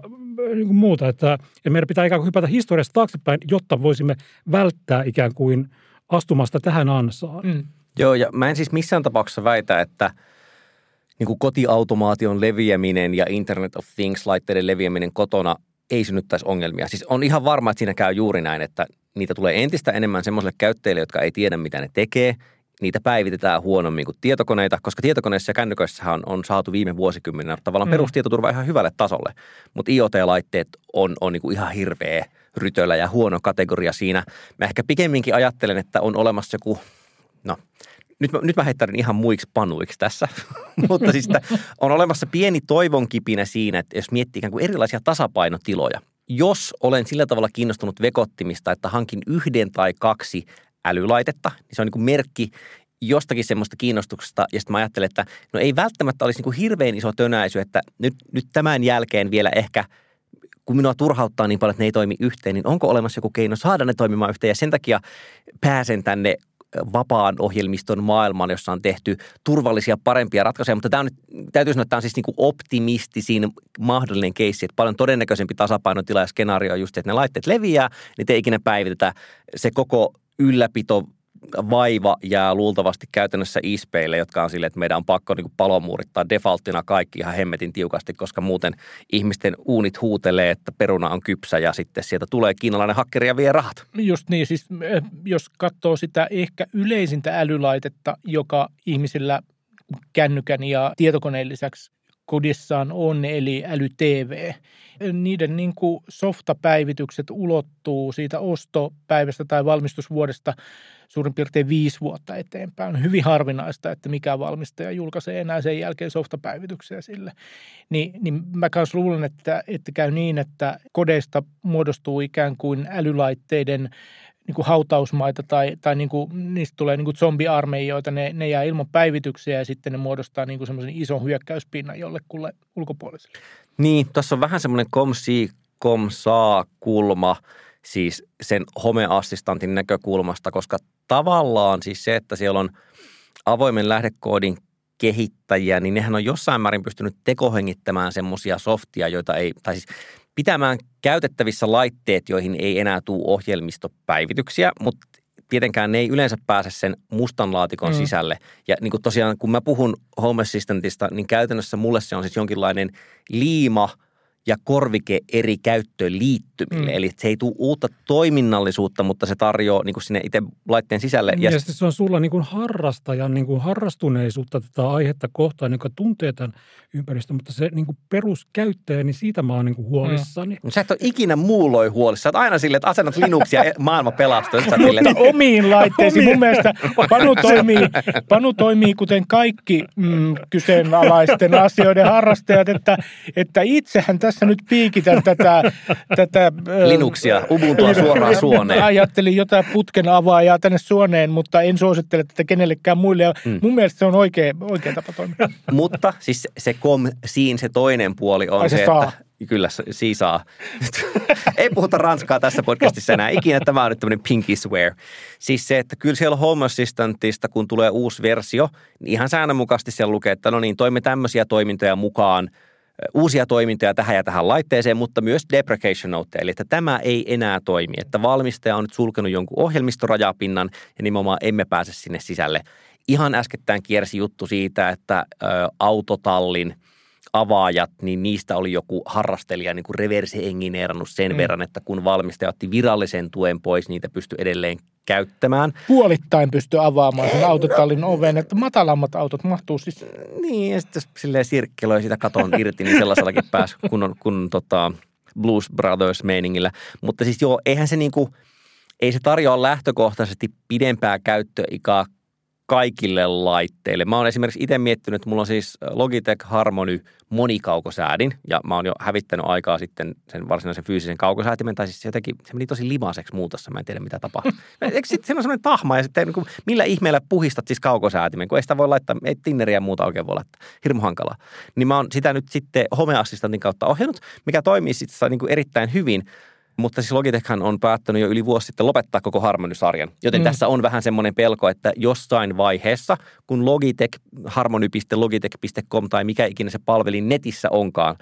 niin kuin muuta. Että, että meidän pitää ikään kuin hypätä historiasta taaksepäin, jotta voisimme välttää ikään kuin astumasta tähän ansaan. Mm. Joo, ja mä en siis missään tapauksessa väitä, että niin kuin kotiautomaation leviäminen ja Internet of Things-laitteiden leviäminen kotona ei synnyttäisi ongelmia. Siis on ihan varma, että siinä käy juuri näin, että niitä tulee entistä enemmän semmoiselle käyttäjille, jotka ei tiedä, mitä ne tekee. Niitä päivitetään huonommin kuin tietokoneita, koska tietokoneissa ja kännyköissä on, on saatu viime vuosikymmeninä tavallaan mm. perustietoturva ihan hyvälle tasolle. Mutta IoT-laitteet on, on niin kuin ihan hirveä rytölä ja huono kategoria siinä. Mä ehkä pikemminkin ajattelen, että on olemassa joku – no nyt mä, nyt mä heittäydyn ihan muiksi panuiksi tässä, mutta siis on olemassa pieni toivonkipinä siinä, että jos miettii ikään kuin erilaisia tasapainotiloja. Jos olen sillä tavalla kiinnostunut vekottimista, että hankin yhden tai kaksi älylaitetta, niin se on niin merkki jostakin semmoista kiinnostuksesta. Ja sitten mä ajattelen, että no ei välttämättä olisi niin kuin hirveän iso tönäisy, että nyt, nyt tämän jälkeen vielä ehkä – kun minua turhauttaa niin paljon, että ne ei toimi yhteen, niin onko olemassa joku keino saada ne toimimaan yhteen? Ja sen takia pääsen tänne vapaan ohjelmiston maailman, jossa on tehty turvallisia, parempia ratkaisuja, mutta tämä on nyt, täytyy sanoa, että tämä on siis niin kuin optimistisin mahdollinen keissi, että paljon todennäköisempi tasapainotila ja skenaario on just, että ne laitteet leviää, niin te ikinä päivitetä se koko ylläpito vaiva jää luultavasti käytännössä ispeille, jotka on sille, että meidän on pakko niin palomuurittaa defaulttina kaikki ihan hemmetin tiukasti, koska muuten ihmisten uunit huutelee, että peruna on kypsä ja sitten sieltä tulee kiinalainen hakkeri ja vie rahat. Just niin, siis eh, jos katsoo sitä ehkä yleisintä älylaitetta, joka ihmisillä kännykän ja tietokoneen lisäksi kodissaan on, eli äly-TV. Niiden niin kuin softapäivitykset ulottuu siitä ostopäivästä tai valmistusvuodesta suurin piirtein viisi vuotta eteenpäin. On hyvin harvinaista, että mikä valmistaja julkaisee enää sen jälkeen softapäivityksiä sille. Ni, niin mä kanssa luulen, että, että käy niin, että kodeista muodostuu ikään kuin älylaitteiden niin kuin hautausmaita tai, tai niin kuin, niistä tulee niin kuin zombiarmeijoita, ne, ne jää ilman päivityksiä ja sitten ne muodostaa niin kuin semmoisen ison hyökkäyspinnan jollekulle ulkopuoliselle. Niin, tuossa on vähän semmoinen kom si, kom saa kulma siis sen homeassistantin näkökulmasta, koska tavallaan siis se, että siellä on avoimen lähdekoodin kehittäjiä, niin nehän on jossain määrin pystynyt tekohengittämään semmoisia softia, joita ei, tai siis pitämään käytettävissä laitteet, joihin ei enää tule ohjelmistopäivityksiä, mutta tietenkään ne ei yleensä pääse sen mustan laatikon mm. sisälle. Ja niin kuin tosiaan, kun mä puhun Home Assistantista, niin käytännössä mulle se on siis jonkinlainen liima – ja korvike eri käyttöön liittymille. Mm. Eli se ei tule uutta toiminnallisuutta, mutta se tarjoaa niin kuin sinne itse laitteen sisälle. Ja, ja se on sulla niin kuin harrastajan niin kuin harrastuneisuutta tätä aihetta kohtaan, joka tuntee tämän ympäristön, mutta se niin kuin peruskäyttäjä, niin siitä mä oon niin kuin huolissani. Mm. Sä et ole ikinä muulloin huolissa. Sä oot aina silleen, että asennat Linuxia ja maailma pelastuu. Mutta silleen, omiin laitteisiin. Mun mielestä Panu toimii, Panu toimii kuten kaikki mm, kyseenalaisten asioiden harrastajat, että, että itsehän tässä nyt piikitän tätä... tätä Linuxia, Ubuntua suoraan suoneen. Ajattelin jotain putken avaajaa tänne suoneen, mutta en suosittele tätä kenellekään muille. Ja mm. Mun mielestä se on oikea, oikea tapa toimia. mutta siis se kom siin se toinen puoli on Ai se, se saa. että Kyllä, siisaa. Ei puhuta ranskaa tässä podcastissa enää ikinä. Tämä on nyt tämmöinen pinky swear. Siis se, että kyllä siellä Home Assistantista, kun tulee uusi versio, niin ihan säännönmukaisesti siellä lukee, että no niin, toimme tämmöisiä toimintoja mukaan – uusia toimintoja tähän ja tähän laitteeseen, mutta myös deprecation note, eli että tämä ei enää toimi, että valmistaja on nyt sulkenut jonkun ohjelmistorajapinnan ja nimenomaan emme pääse sinne sisälle. Ihan äskettäin kiersi juttu siitä, että ö, autotallin avaajat, niin niistä oli joku harrastelija niin kuin reverse engineerannut sen mm. verran, että kun valmistaja otti virallisen tuen pois, niitä pystyi edelleen käyttämään. Puolittain pystyi avaamaan sen autotallin oven, että matalammat autot mahtuu siis. Niin, ja sitten silleen sirkkelöi sitä katon irti, niin sellaisellakin pääsi kun, kun tota Blues Brothers-meiningillä. Mutta siis joo, eihän se niinku, ei se tarjoa lähtökohtaisesti pidempää käyttöikaa kaikille laitteille. Mä oon esimerkiksi itse miettinyt, että mulla on siis Logitech Harmony monikaukosäädin ja mä oon jo hävittänyt aikaa sitten sen varsinaisen fyysisen kaukosäätimen, tai siis se jotenkin, se meni tosi limaseksi muutossa, mä en tiedä mitä tapahtuu. Eikö sitten se on semmoinen tahma ja sitten niin kuin, millä ihmeellä puhistat siis kaukosäätimen, kun ei sitä voi laittaa, ei tinneriä ja muuta oikein voi laittaa, hirmu hankalaa. Niin mä oon sitä nyt sitten homeassistantin kautta ohjannut, mikä toimii sitten niin kuin erittäin hyvin, mutta siis Logitechhan on päättänyt jo yli vuosi sitten lopettaa koko Harmony-sarjan. Joten mm. tässä on vähän semmoinen pelko, että jossain vaiheessa, kun Logitech, harmony.logitech.com tai mikä ikinä se palvelin netissä onkaan,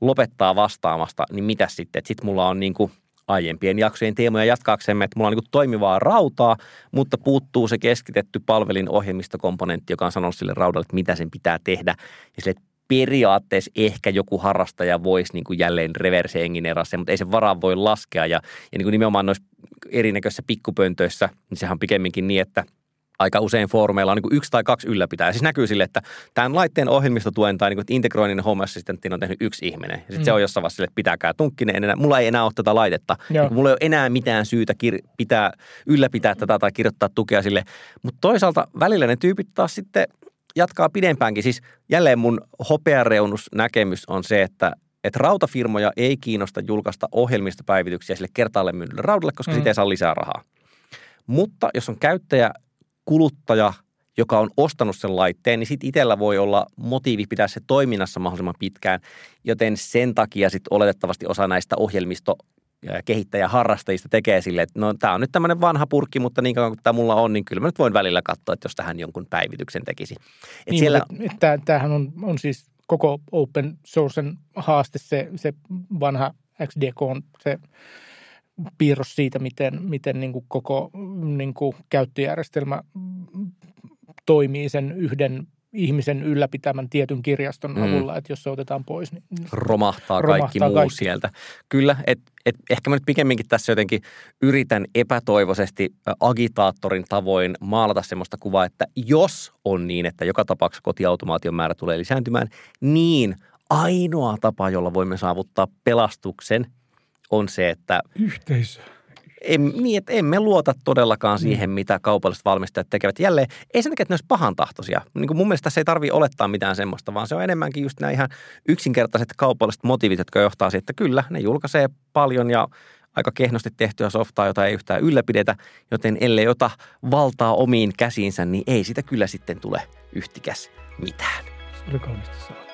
lopettaa vastaamasta, niin mitä sitten? Sitten mulla on niin kuin aiempien jaksojen teemoja jatkaaksemme, että mulla on niin toimivaa rautaa, mutta puuttuu se keskitetty palvelin ohjelmistokomponentti, joka on sanonut sille raudalle, että mitä sen pitää tehdä. Ja sille, periaatteessa ehkä joku harrastaja voisi niin kuin jälleen reverse engineerata mutta ei se varaa voi laskea. Ja, ja niin kuin nimenomaan noissa erinäköisissä pikkupöntöissä, niin sehän on pikemminkin niin, että aika usein foorumeilla on niin kuin yksi tai kaksi ylläpitäjää. Siis näkyy sille, että tämän laitteen ohjelmistotuen tai niin integroinnin home assistantin on tehnyt yksi ihminen. Ja sitten mm. se on jossain vaiheessa sille, että pitäkää tunkkinen. Enää, mulla ei enää ole tätä laitetta. Niin mulla ei ole enää mitään syytä kir- pitää, ylläpitää tätä tai kirjoittaa tukea sille. Mutta toisaalta välillä ne tyypit taas sitten jatkaa pidempäänkin. Siis jälleen mun hopeareunusnäkemys on se, että että rautafirmoja ei kiinnosta julkaista ohjelmistopäivityksiä sille kertaalle myydylle raudalle, koska mm. siitä ei saa lisää rahaa. Mutta jos on käyttäjä, kuluttaja, joka on ostanut sen laitteen, niin sitten itsellä voi olla motiivi pitää se toiminnassa mahdollisimman pitkään, joten sen takia sitten oletettavasti osa näistä ohjelmisto kehittäjä harrastajista tekee sille, että no tämä on nyt tämmöinen vanha purkki, mutta niin kauan kuin tämä mulla on, niin kyllä mä nyt voin välillä katsoa, että jos tähän jonkun päivityksen tekisi. Et niin, siellä... että, tämähän on, on siis koko open sourcen haaste se, se vanha XDK on se piirros siitä, miten, miten niin kuin koko niin kuin käyttöjärjestelmä toimii sen yhden ihmisen ylläpitämän tietyn kirjaston mm. avulla, että jos se otetaan pois, niin romahtaa, romahtaa kaikki muu kaikki. sieltä. Kyllä, että et ehkä mä nyt pikemminkin tässä jotenkin yritän epätoivoisesti agitaattorin tavoin maalata sellaista kuvaa, että jos on niin, että joka tapauksessa kotiautomaation määrä tulee lisääntymään, niin ainoa tapa, jolla voimme saavuttaa pelastuksen, on se, että... Yhteisö em, niin, että emme luota todellakaan siihen, mm. mitä kaupalliset valmistajat tekevät. Jälleen, ei sen takia, että ne olisi pahan tahtoisia. Niin kuin mun mielestä tässä ei tarvitse olettaa mitään semmoista, vaan se on enemmänkin just nämä ihan yksinkertaiset kaupalliset motiivit, jotka johtaa siihen, että kyllä, ne julkaisee paljon ja aika kehnosti tehtyä softaa, jota ei yhtään ylläpidetä, joten ellei ota valtaa omiin käsiinsä, niin ei sitä kyllä sitten tule yhtikäs mitään. Se oli kauniisti sanottu.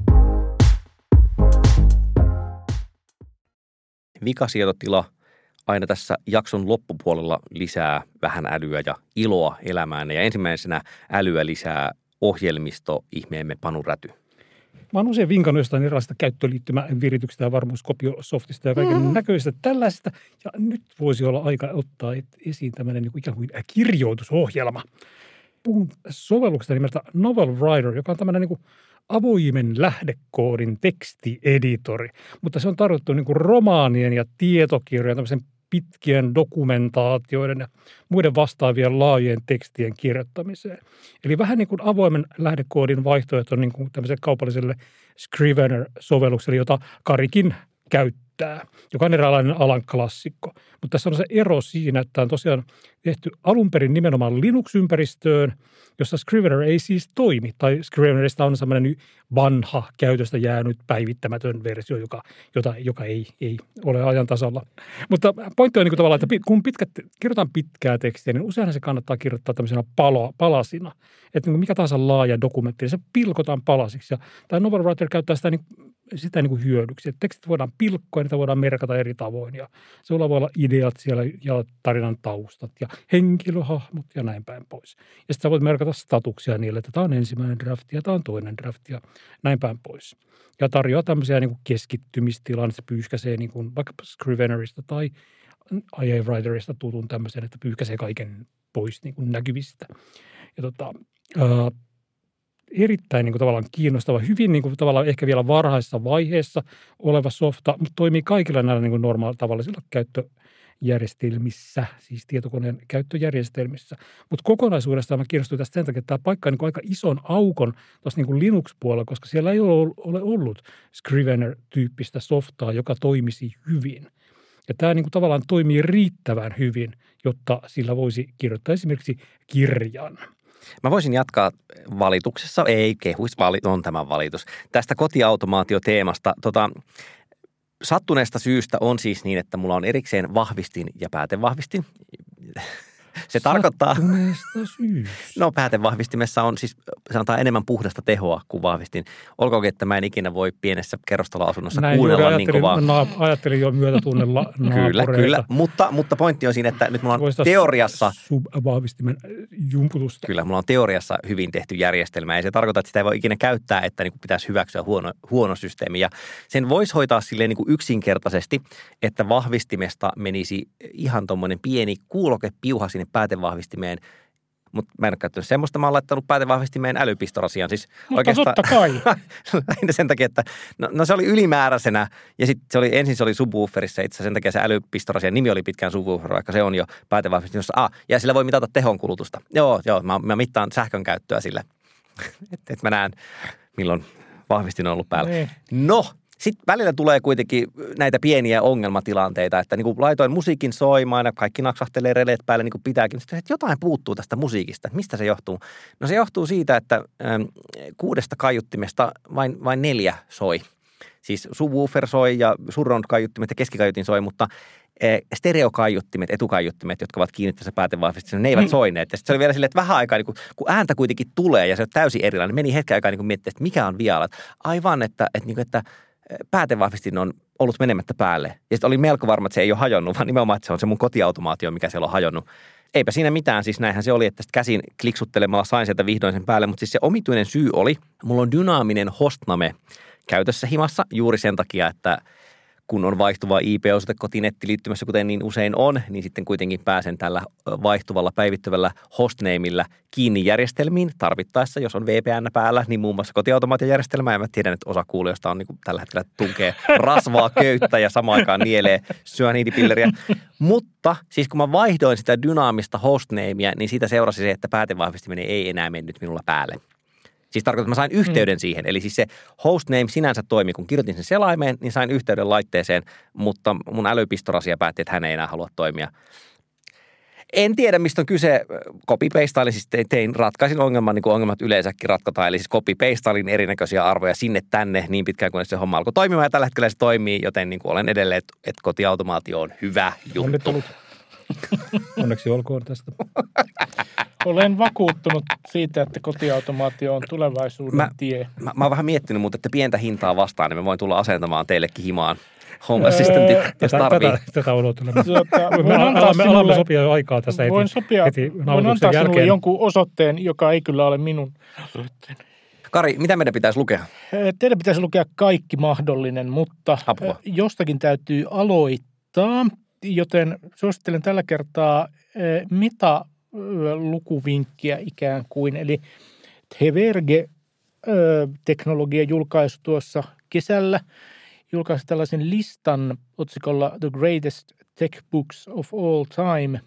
Vikasietotila aina tässä jakson loppupuolella lisää vähän älyä ja iloa elämään. Ja ensimmäisenä älyä lisää ohjelmisto ihmeemme Panu Räty. Mä oon usein vinkannut jostain erilaisista käyttöliittymävirityksestä ja varmuuskopiosoftista ja kaiken mm. näköistä tällaista. Ja nyt voisi olla aika ottaa esiin tämmöinen niin kuin ikään kuin kirjoitusohjelma. Puhun sovelluksesta nimeltä Novel Writer, joka on tämmöinen niin avoimen lähdekoodin tekstieditori, mutta se on tarjottu niin romaanien ja tietokirjojen, tämmöisen pitkien dokumentaatioiden ja muiden vastaavien laajien tekstien kirjoittamiseen. Eli vähän niin kuin avoimen lähdekoodin vaihtoehto niin kuin tämmöiselle kaupalliselle Scrivener-sovellukselle, jota Karikin käyttää käyttää, joka on eräänlainen alan klassikko. Mutta tässä on se ero siinä, että on tosiaan tehty alun perin nimenomaan Linux-ympäristöön, jossa Scrivener ei siis toimi. Tai Scrivenerista on semmoinen vanha käytöstä jäänyt päivittämätön versio, joka, jota, joka ei, ei ole ajan tasalla. Mutta pointti on niin kuin tavallaan, että kun pitkät, kirjoitan pitkää tekstiä, niin useinhan se kannattaa kirjoittaa tämmöisenä palo, palasina. Että niin mikä tahansa laaja dokumentti, niin se pilkotaan palasiksi. Ja tämä Novel Writer käyttää sitä niin sitä niin kuin hyödyksi. Että tekstit voidaan pilkkoa ja niitä voidaan merkata eri tavoin. Ja sulla voi olla ideat siellä ja tarinan taustat ja henkilöhahmot ja näin päin pois. Ja sitten voit merkata statuksia niille, että tämä on ensimmäinen drafti ja tämä on toinen drafti ja näin päin pois. Ja tarjoaa tämmöisiä niin kuin keskittymistilan, että se pyyhkäisee niin kuin vaikka Scrivenerista tai IA Writerista tutun tämmöisen, että pyyhkäisee kaiken pois niin kuin näkyvistä. Ja tota, erittäin niin kuin, tavallaan kiinnostava, hyvin niin kuin, tavallaan ehkä vielä varhaisessa vaiheessa oleva softa, mutta toimii kaikilla näillä niin normaal tavallisilla käyttöjärjestelmissä, siis tietokoneen käyttöjärjestelmissä. Mutta kokonaisuudessaan mä kiinnostuin tästä sen takia, että tämä paikka on niin aika ison aukon tuossa niin Linux-puolella, koska siellä ei ole, ole ollut Scrivener-tyyppistä softaa, joka toimisi hyvin. Ja tämä niin kuin tavallaan toimii riittävän hyvin, jotta sillä voisi kirjoittaa esimerkiksi kirjan – Mä voisin jatkaa valituksessa, ei kehuis, vali, on tämä valitus, tästä kotiautomaatioteemasta. Tota, sattuneesta syystä on siis niin, että mulla on erikseen vahvistin ja päätevahvistin. Se tarkoittaa... syystä. No päätevahvistimessa on siis, sanotaan enemmän puhdasta tehoa kuin vahvistin. Olkoonkin, että mä en ikinä voi pienessä kerrostaloasunnossa Näin kuunnella niin kovaa. Na, ajattelin jo myötätunnella Kyllä, kyllä. Mutta, mutta pointti on siinä, että nyt mulla on Voisi teoriassa... Subvahvistimen jumputusta. Kyllä, mulla on teoriassa hyvin tehty järjestelmä. Ja se tarkoittaa, että sitä ei voi ikinä käyttää, että niin kuin pitäisi hyväksyä huono, huono systeemi. Ja sen voisi hoitaa silleen niin kuin yksinkertaisesti, että vahvistimesta menisi ihan tuommoinen pieni kuuloke piuha sinne päätevahvistimeen, mutta mä en ole käyttänyt semmoista. Mä oon laittanut päätevahvistimeen älypistorasian. Siis mutta oikeastaan, totta kai. lähinnä sen takia, että no, no, se oli ylimääräisenä ja sitten se oli, ensin se oli subwooferissa itse sen takia se älypistorasian nimi oli pitkään subwoofer, vaikka se on jo päätevahvistimessa. Ah, ja sillä voi mitata tehon kulutusta. Joo, joo, mä, mä mittaan sähkön käyttöä sille. että et mä näen, milloin vahvistin on ollut päällä. Niin. No, sitten välillä tulee kuitenkin näitä pieniä ongelmatilanteita, että niin kuin laitoin musiikin soimaan ja kaikki naksahtelee releet päälle niin kuin pitääkin. Sitten että jotain puuttuu tästä musiikista. Mistä se johtuu? No se johtuu siitä, että ähm, kuudesta kaiuttimesta vain, vain neljä soi. Siis subwoofer soi ja surround kaiuttimet ja keskikaiutin soi, mutta stereokaiuttimet, etukaiuttimet, jotka ovat kiinni tässä päätevahvistuksessa, ne eivät mm. soineet. Ja se oli vielä silleen, että vähän aikaa, niin kun, kun ääntä kuitenkin tulee ja se on täysin erilainen, meni hetken aikaa niin miettiä, että mikä on vialla. Aivan, että, että, niin kuin, että päätevahvistin on ollut menemättä päälle. Ja sitten oli melko varma, että se ei ole hajonnut, vaan nimenomaan, että se on se mun kotiautomaatio, mikä siellä on hajonnut. Eipä siinä mitään, siis näinhän se oli, että käsin kliksuttelemalla sain sieltä vihdoin sen päälle, mutta siis se omituinen syy oli, mulla on dynaaminen hostname käytössä himassa juuri sen takia, että – kun on vaihtuva IP-osoite kotinettiliittymässä, kuten niin usein on, niin sitten kuitenkin pääsen tällä vaihtuvalla päivittyvällä hostnameilla kiinni järjestelmiin tarvittaessa, jos on VPN päällä, niin muun muassa kotiautomaatiojärjestelmä. Ja mä tiedän, että osa kuulijoista on niin tällä hetkellä tunkee rasvaa köyttä ja samaan aikaan nielee syöniidipilleriä. Mutta siis kun mä vaihdoin sitä dynaamista hostnamea, niin siitä seurasi se, että päätevahvistimeni ei enää mennyt minulla päälle. Siis tarkoittaa, että mä sain yhteyden mm. siihen. Eli siis se hostname sinänsä toimi, kun kirjoitin sen selaimeen, niin sain yhteyden laitteeseen, mutta mun älypistorasia päätti, että hän ei enää halua toimia. En tiedä, mistä on kyse. copy eli siis tein, ratkaisin ongelman, niin kuin ongelmat yleensäkin ratkotaan. Eli siis copy erinäköisiä arvoja sinne tänne niin pitkään, kunnes se homma alkoi toimimaan. Ja tällä hetkellä se toimii, joten niin kuin olen edelleen, että, että kotiautomaatio on hyvä juttu. Onneksi olkoon tästä. Olen vakuuttunut siitä, että kotiautomaatio on tulevaisuuden mä, tie. Mä, mä oon vähän miettinyt, mutta että pientä hintaa vastaan, niin mä voin tulla asentamaan teillekin himaan Home Assistantit, jos tarvii. Tätä, tätä odottelemme. Tuota, me alamme, alamme sopia jo aikaa tässä voin heti, sopia, heti voin antaa jälkeen. sinulle jonkun osoitteen, joka ei kyllä ole minun osoitteeni. Kari, mitä meidän pitäisi lukea? Teidän pitäisi lukea kaikki mahdollinen, mutta Apua. jostakin täytyy aloittaa, joten suosittelen tällä kertaa Meta lukuvinkkiä ikään kuin. Eli Teverge-teknologia julkaisi tuossa kesällä, julkaisi tällaisen listan otsikolla The Greatest Tech Books of All Time,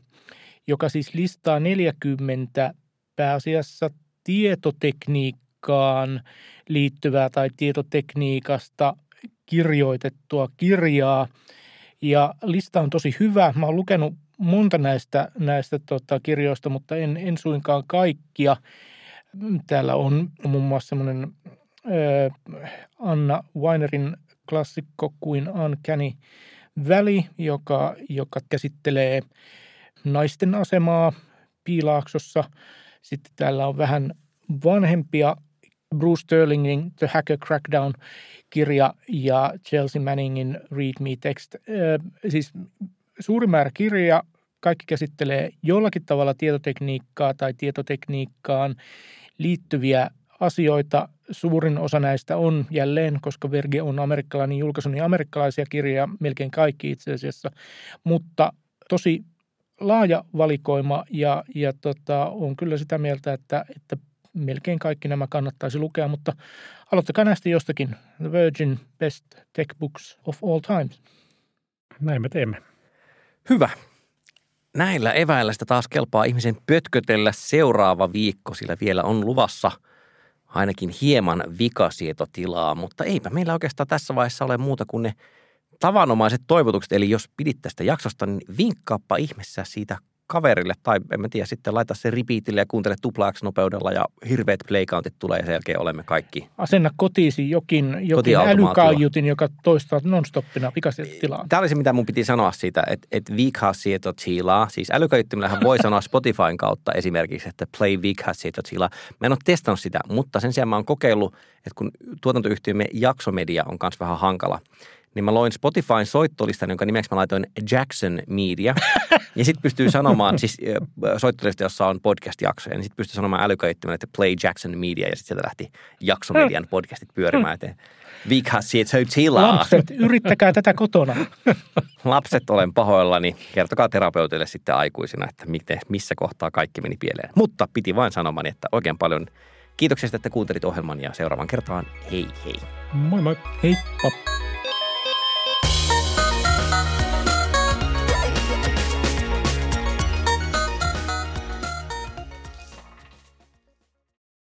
joka siis listaa 40 pääasiassa tietotekniikkaan liittyvää tai tietotekniikasta kirjoitettua kirjaa. Ja lista on tosi hyvä. Mä oon lukenut monta näistä, näistä tota, kirjoista, mutta en, en suinkaan kaikkia. Täällä on muun muassa semmoinen Anna Weinerin klassikko kuin Uncanny Valley, joka, joka käsittelee naisten asemaa Piilaaksossa. Sitten täällä on vähän vanhempia Bruce Sterlingin The Hacker Crackdown-kirja ja Chelsea Manningin Read Me Text. Siis suuri määrä kirja, kaikki käsittelee jollakin tavalla tietotekniikkaa tai tietotekniikkaan liittyviä asioita. Suurin osa näistä on jälleen, koska Verge on amerikkalainen julkaisu, niin amerikkalaisia kirjoja, melkein kaikki itse asiassa, mutta tosi laaja valikoima ja, ja tota, on kyllä sitä mieltä, että, että melkein kaikki nämä kannattaisi lukea, mutta aloittakaa näistä jostakin. The Virgin Best Tech Books of All Times. Näin me teemme. Hyvä. Näillä eväillä sitä taas kelpaa ihmisen pötkötellä seuraava viikko, sillä vielä on luvassa ainakin hieman vikasietotilaa, mutta eipä meillä oikeastaan tässä vaiheessa ole muuta kuin ne tavanomaiset toivotukset. Eli jos pidit tästä jaksosta, niin vinkkaappa ihmeessä siitä kaverille tai en mä tiedä, sitten laita se repeatille ja kuuntele tuplaaksi nopeudella ja hirveät playcountit tulee ja sen jälkeen olemme kaikki. Asenna kotiisi jokin, jokin älykaiutin, joka toistaa nonstoppina pikaisesti tilaa. Tämä oli se, mitä mun piti sanoa siitä, että, että viikhasieto tilaa. Siis älykaiuttimillähän voi sanoa Spotifyn kautta esimerkiksi, että play viikhasieto tilaa. Mä en ole testannut sitä, mutta sen sijaan mä oon kokeillut, että kun tuotantoyhtiömme jaksomedia on myös vähän hankala – niin mä loin Spotifyn soittolistan, jonka nimeksi mä laitoin Jackson Media. ja sitten pystyy sanomaan, siis soittolista, jossa on podcast-jaksoja, niin sitten pystyy sanomaan älykäyttämään, että Play Jackson Media, ja sitten sieltä lähti Jaksomedian podcastit pyörimään, että Vikassi, että tilaa. Lapset, yrittäkää tätä kotona. Lapset, olen pahoillani. Kertokaa terapeutille sitten aikuisina, että miten, missä kohtaa kaikki meni pieleen. Mutta piti vain sanomaan, että oikein paljon kiitoksia, että kuuntelit ohjelman ja seuraavan kertaan hei hei. Moi moi. Heippa.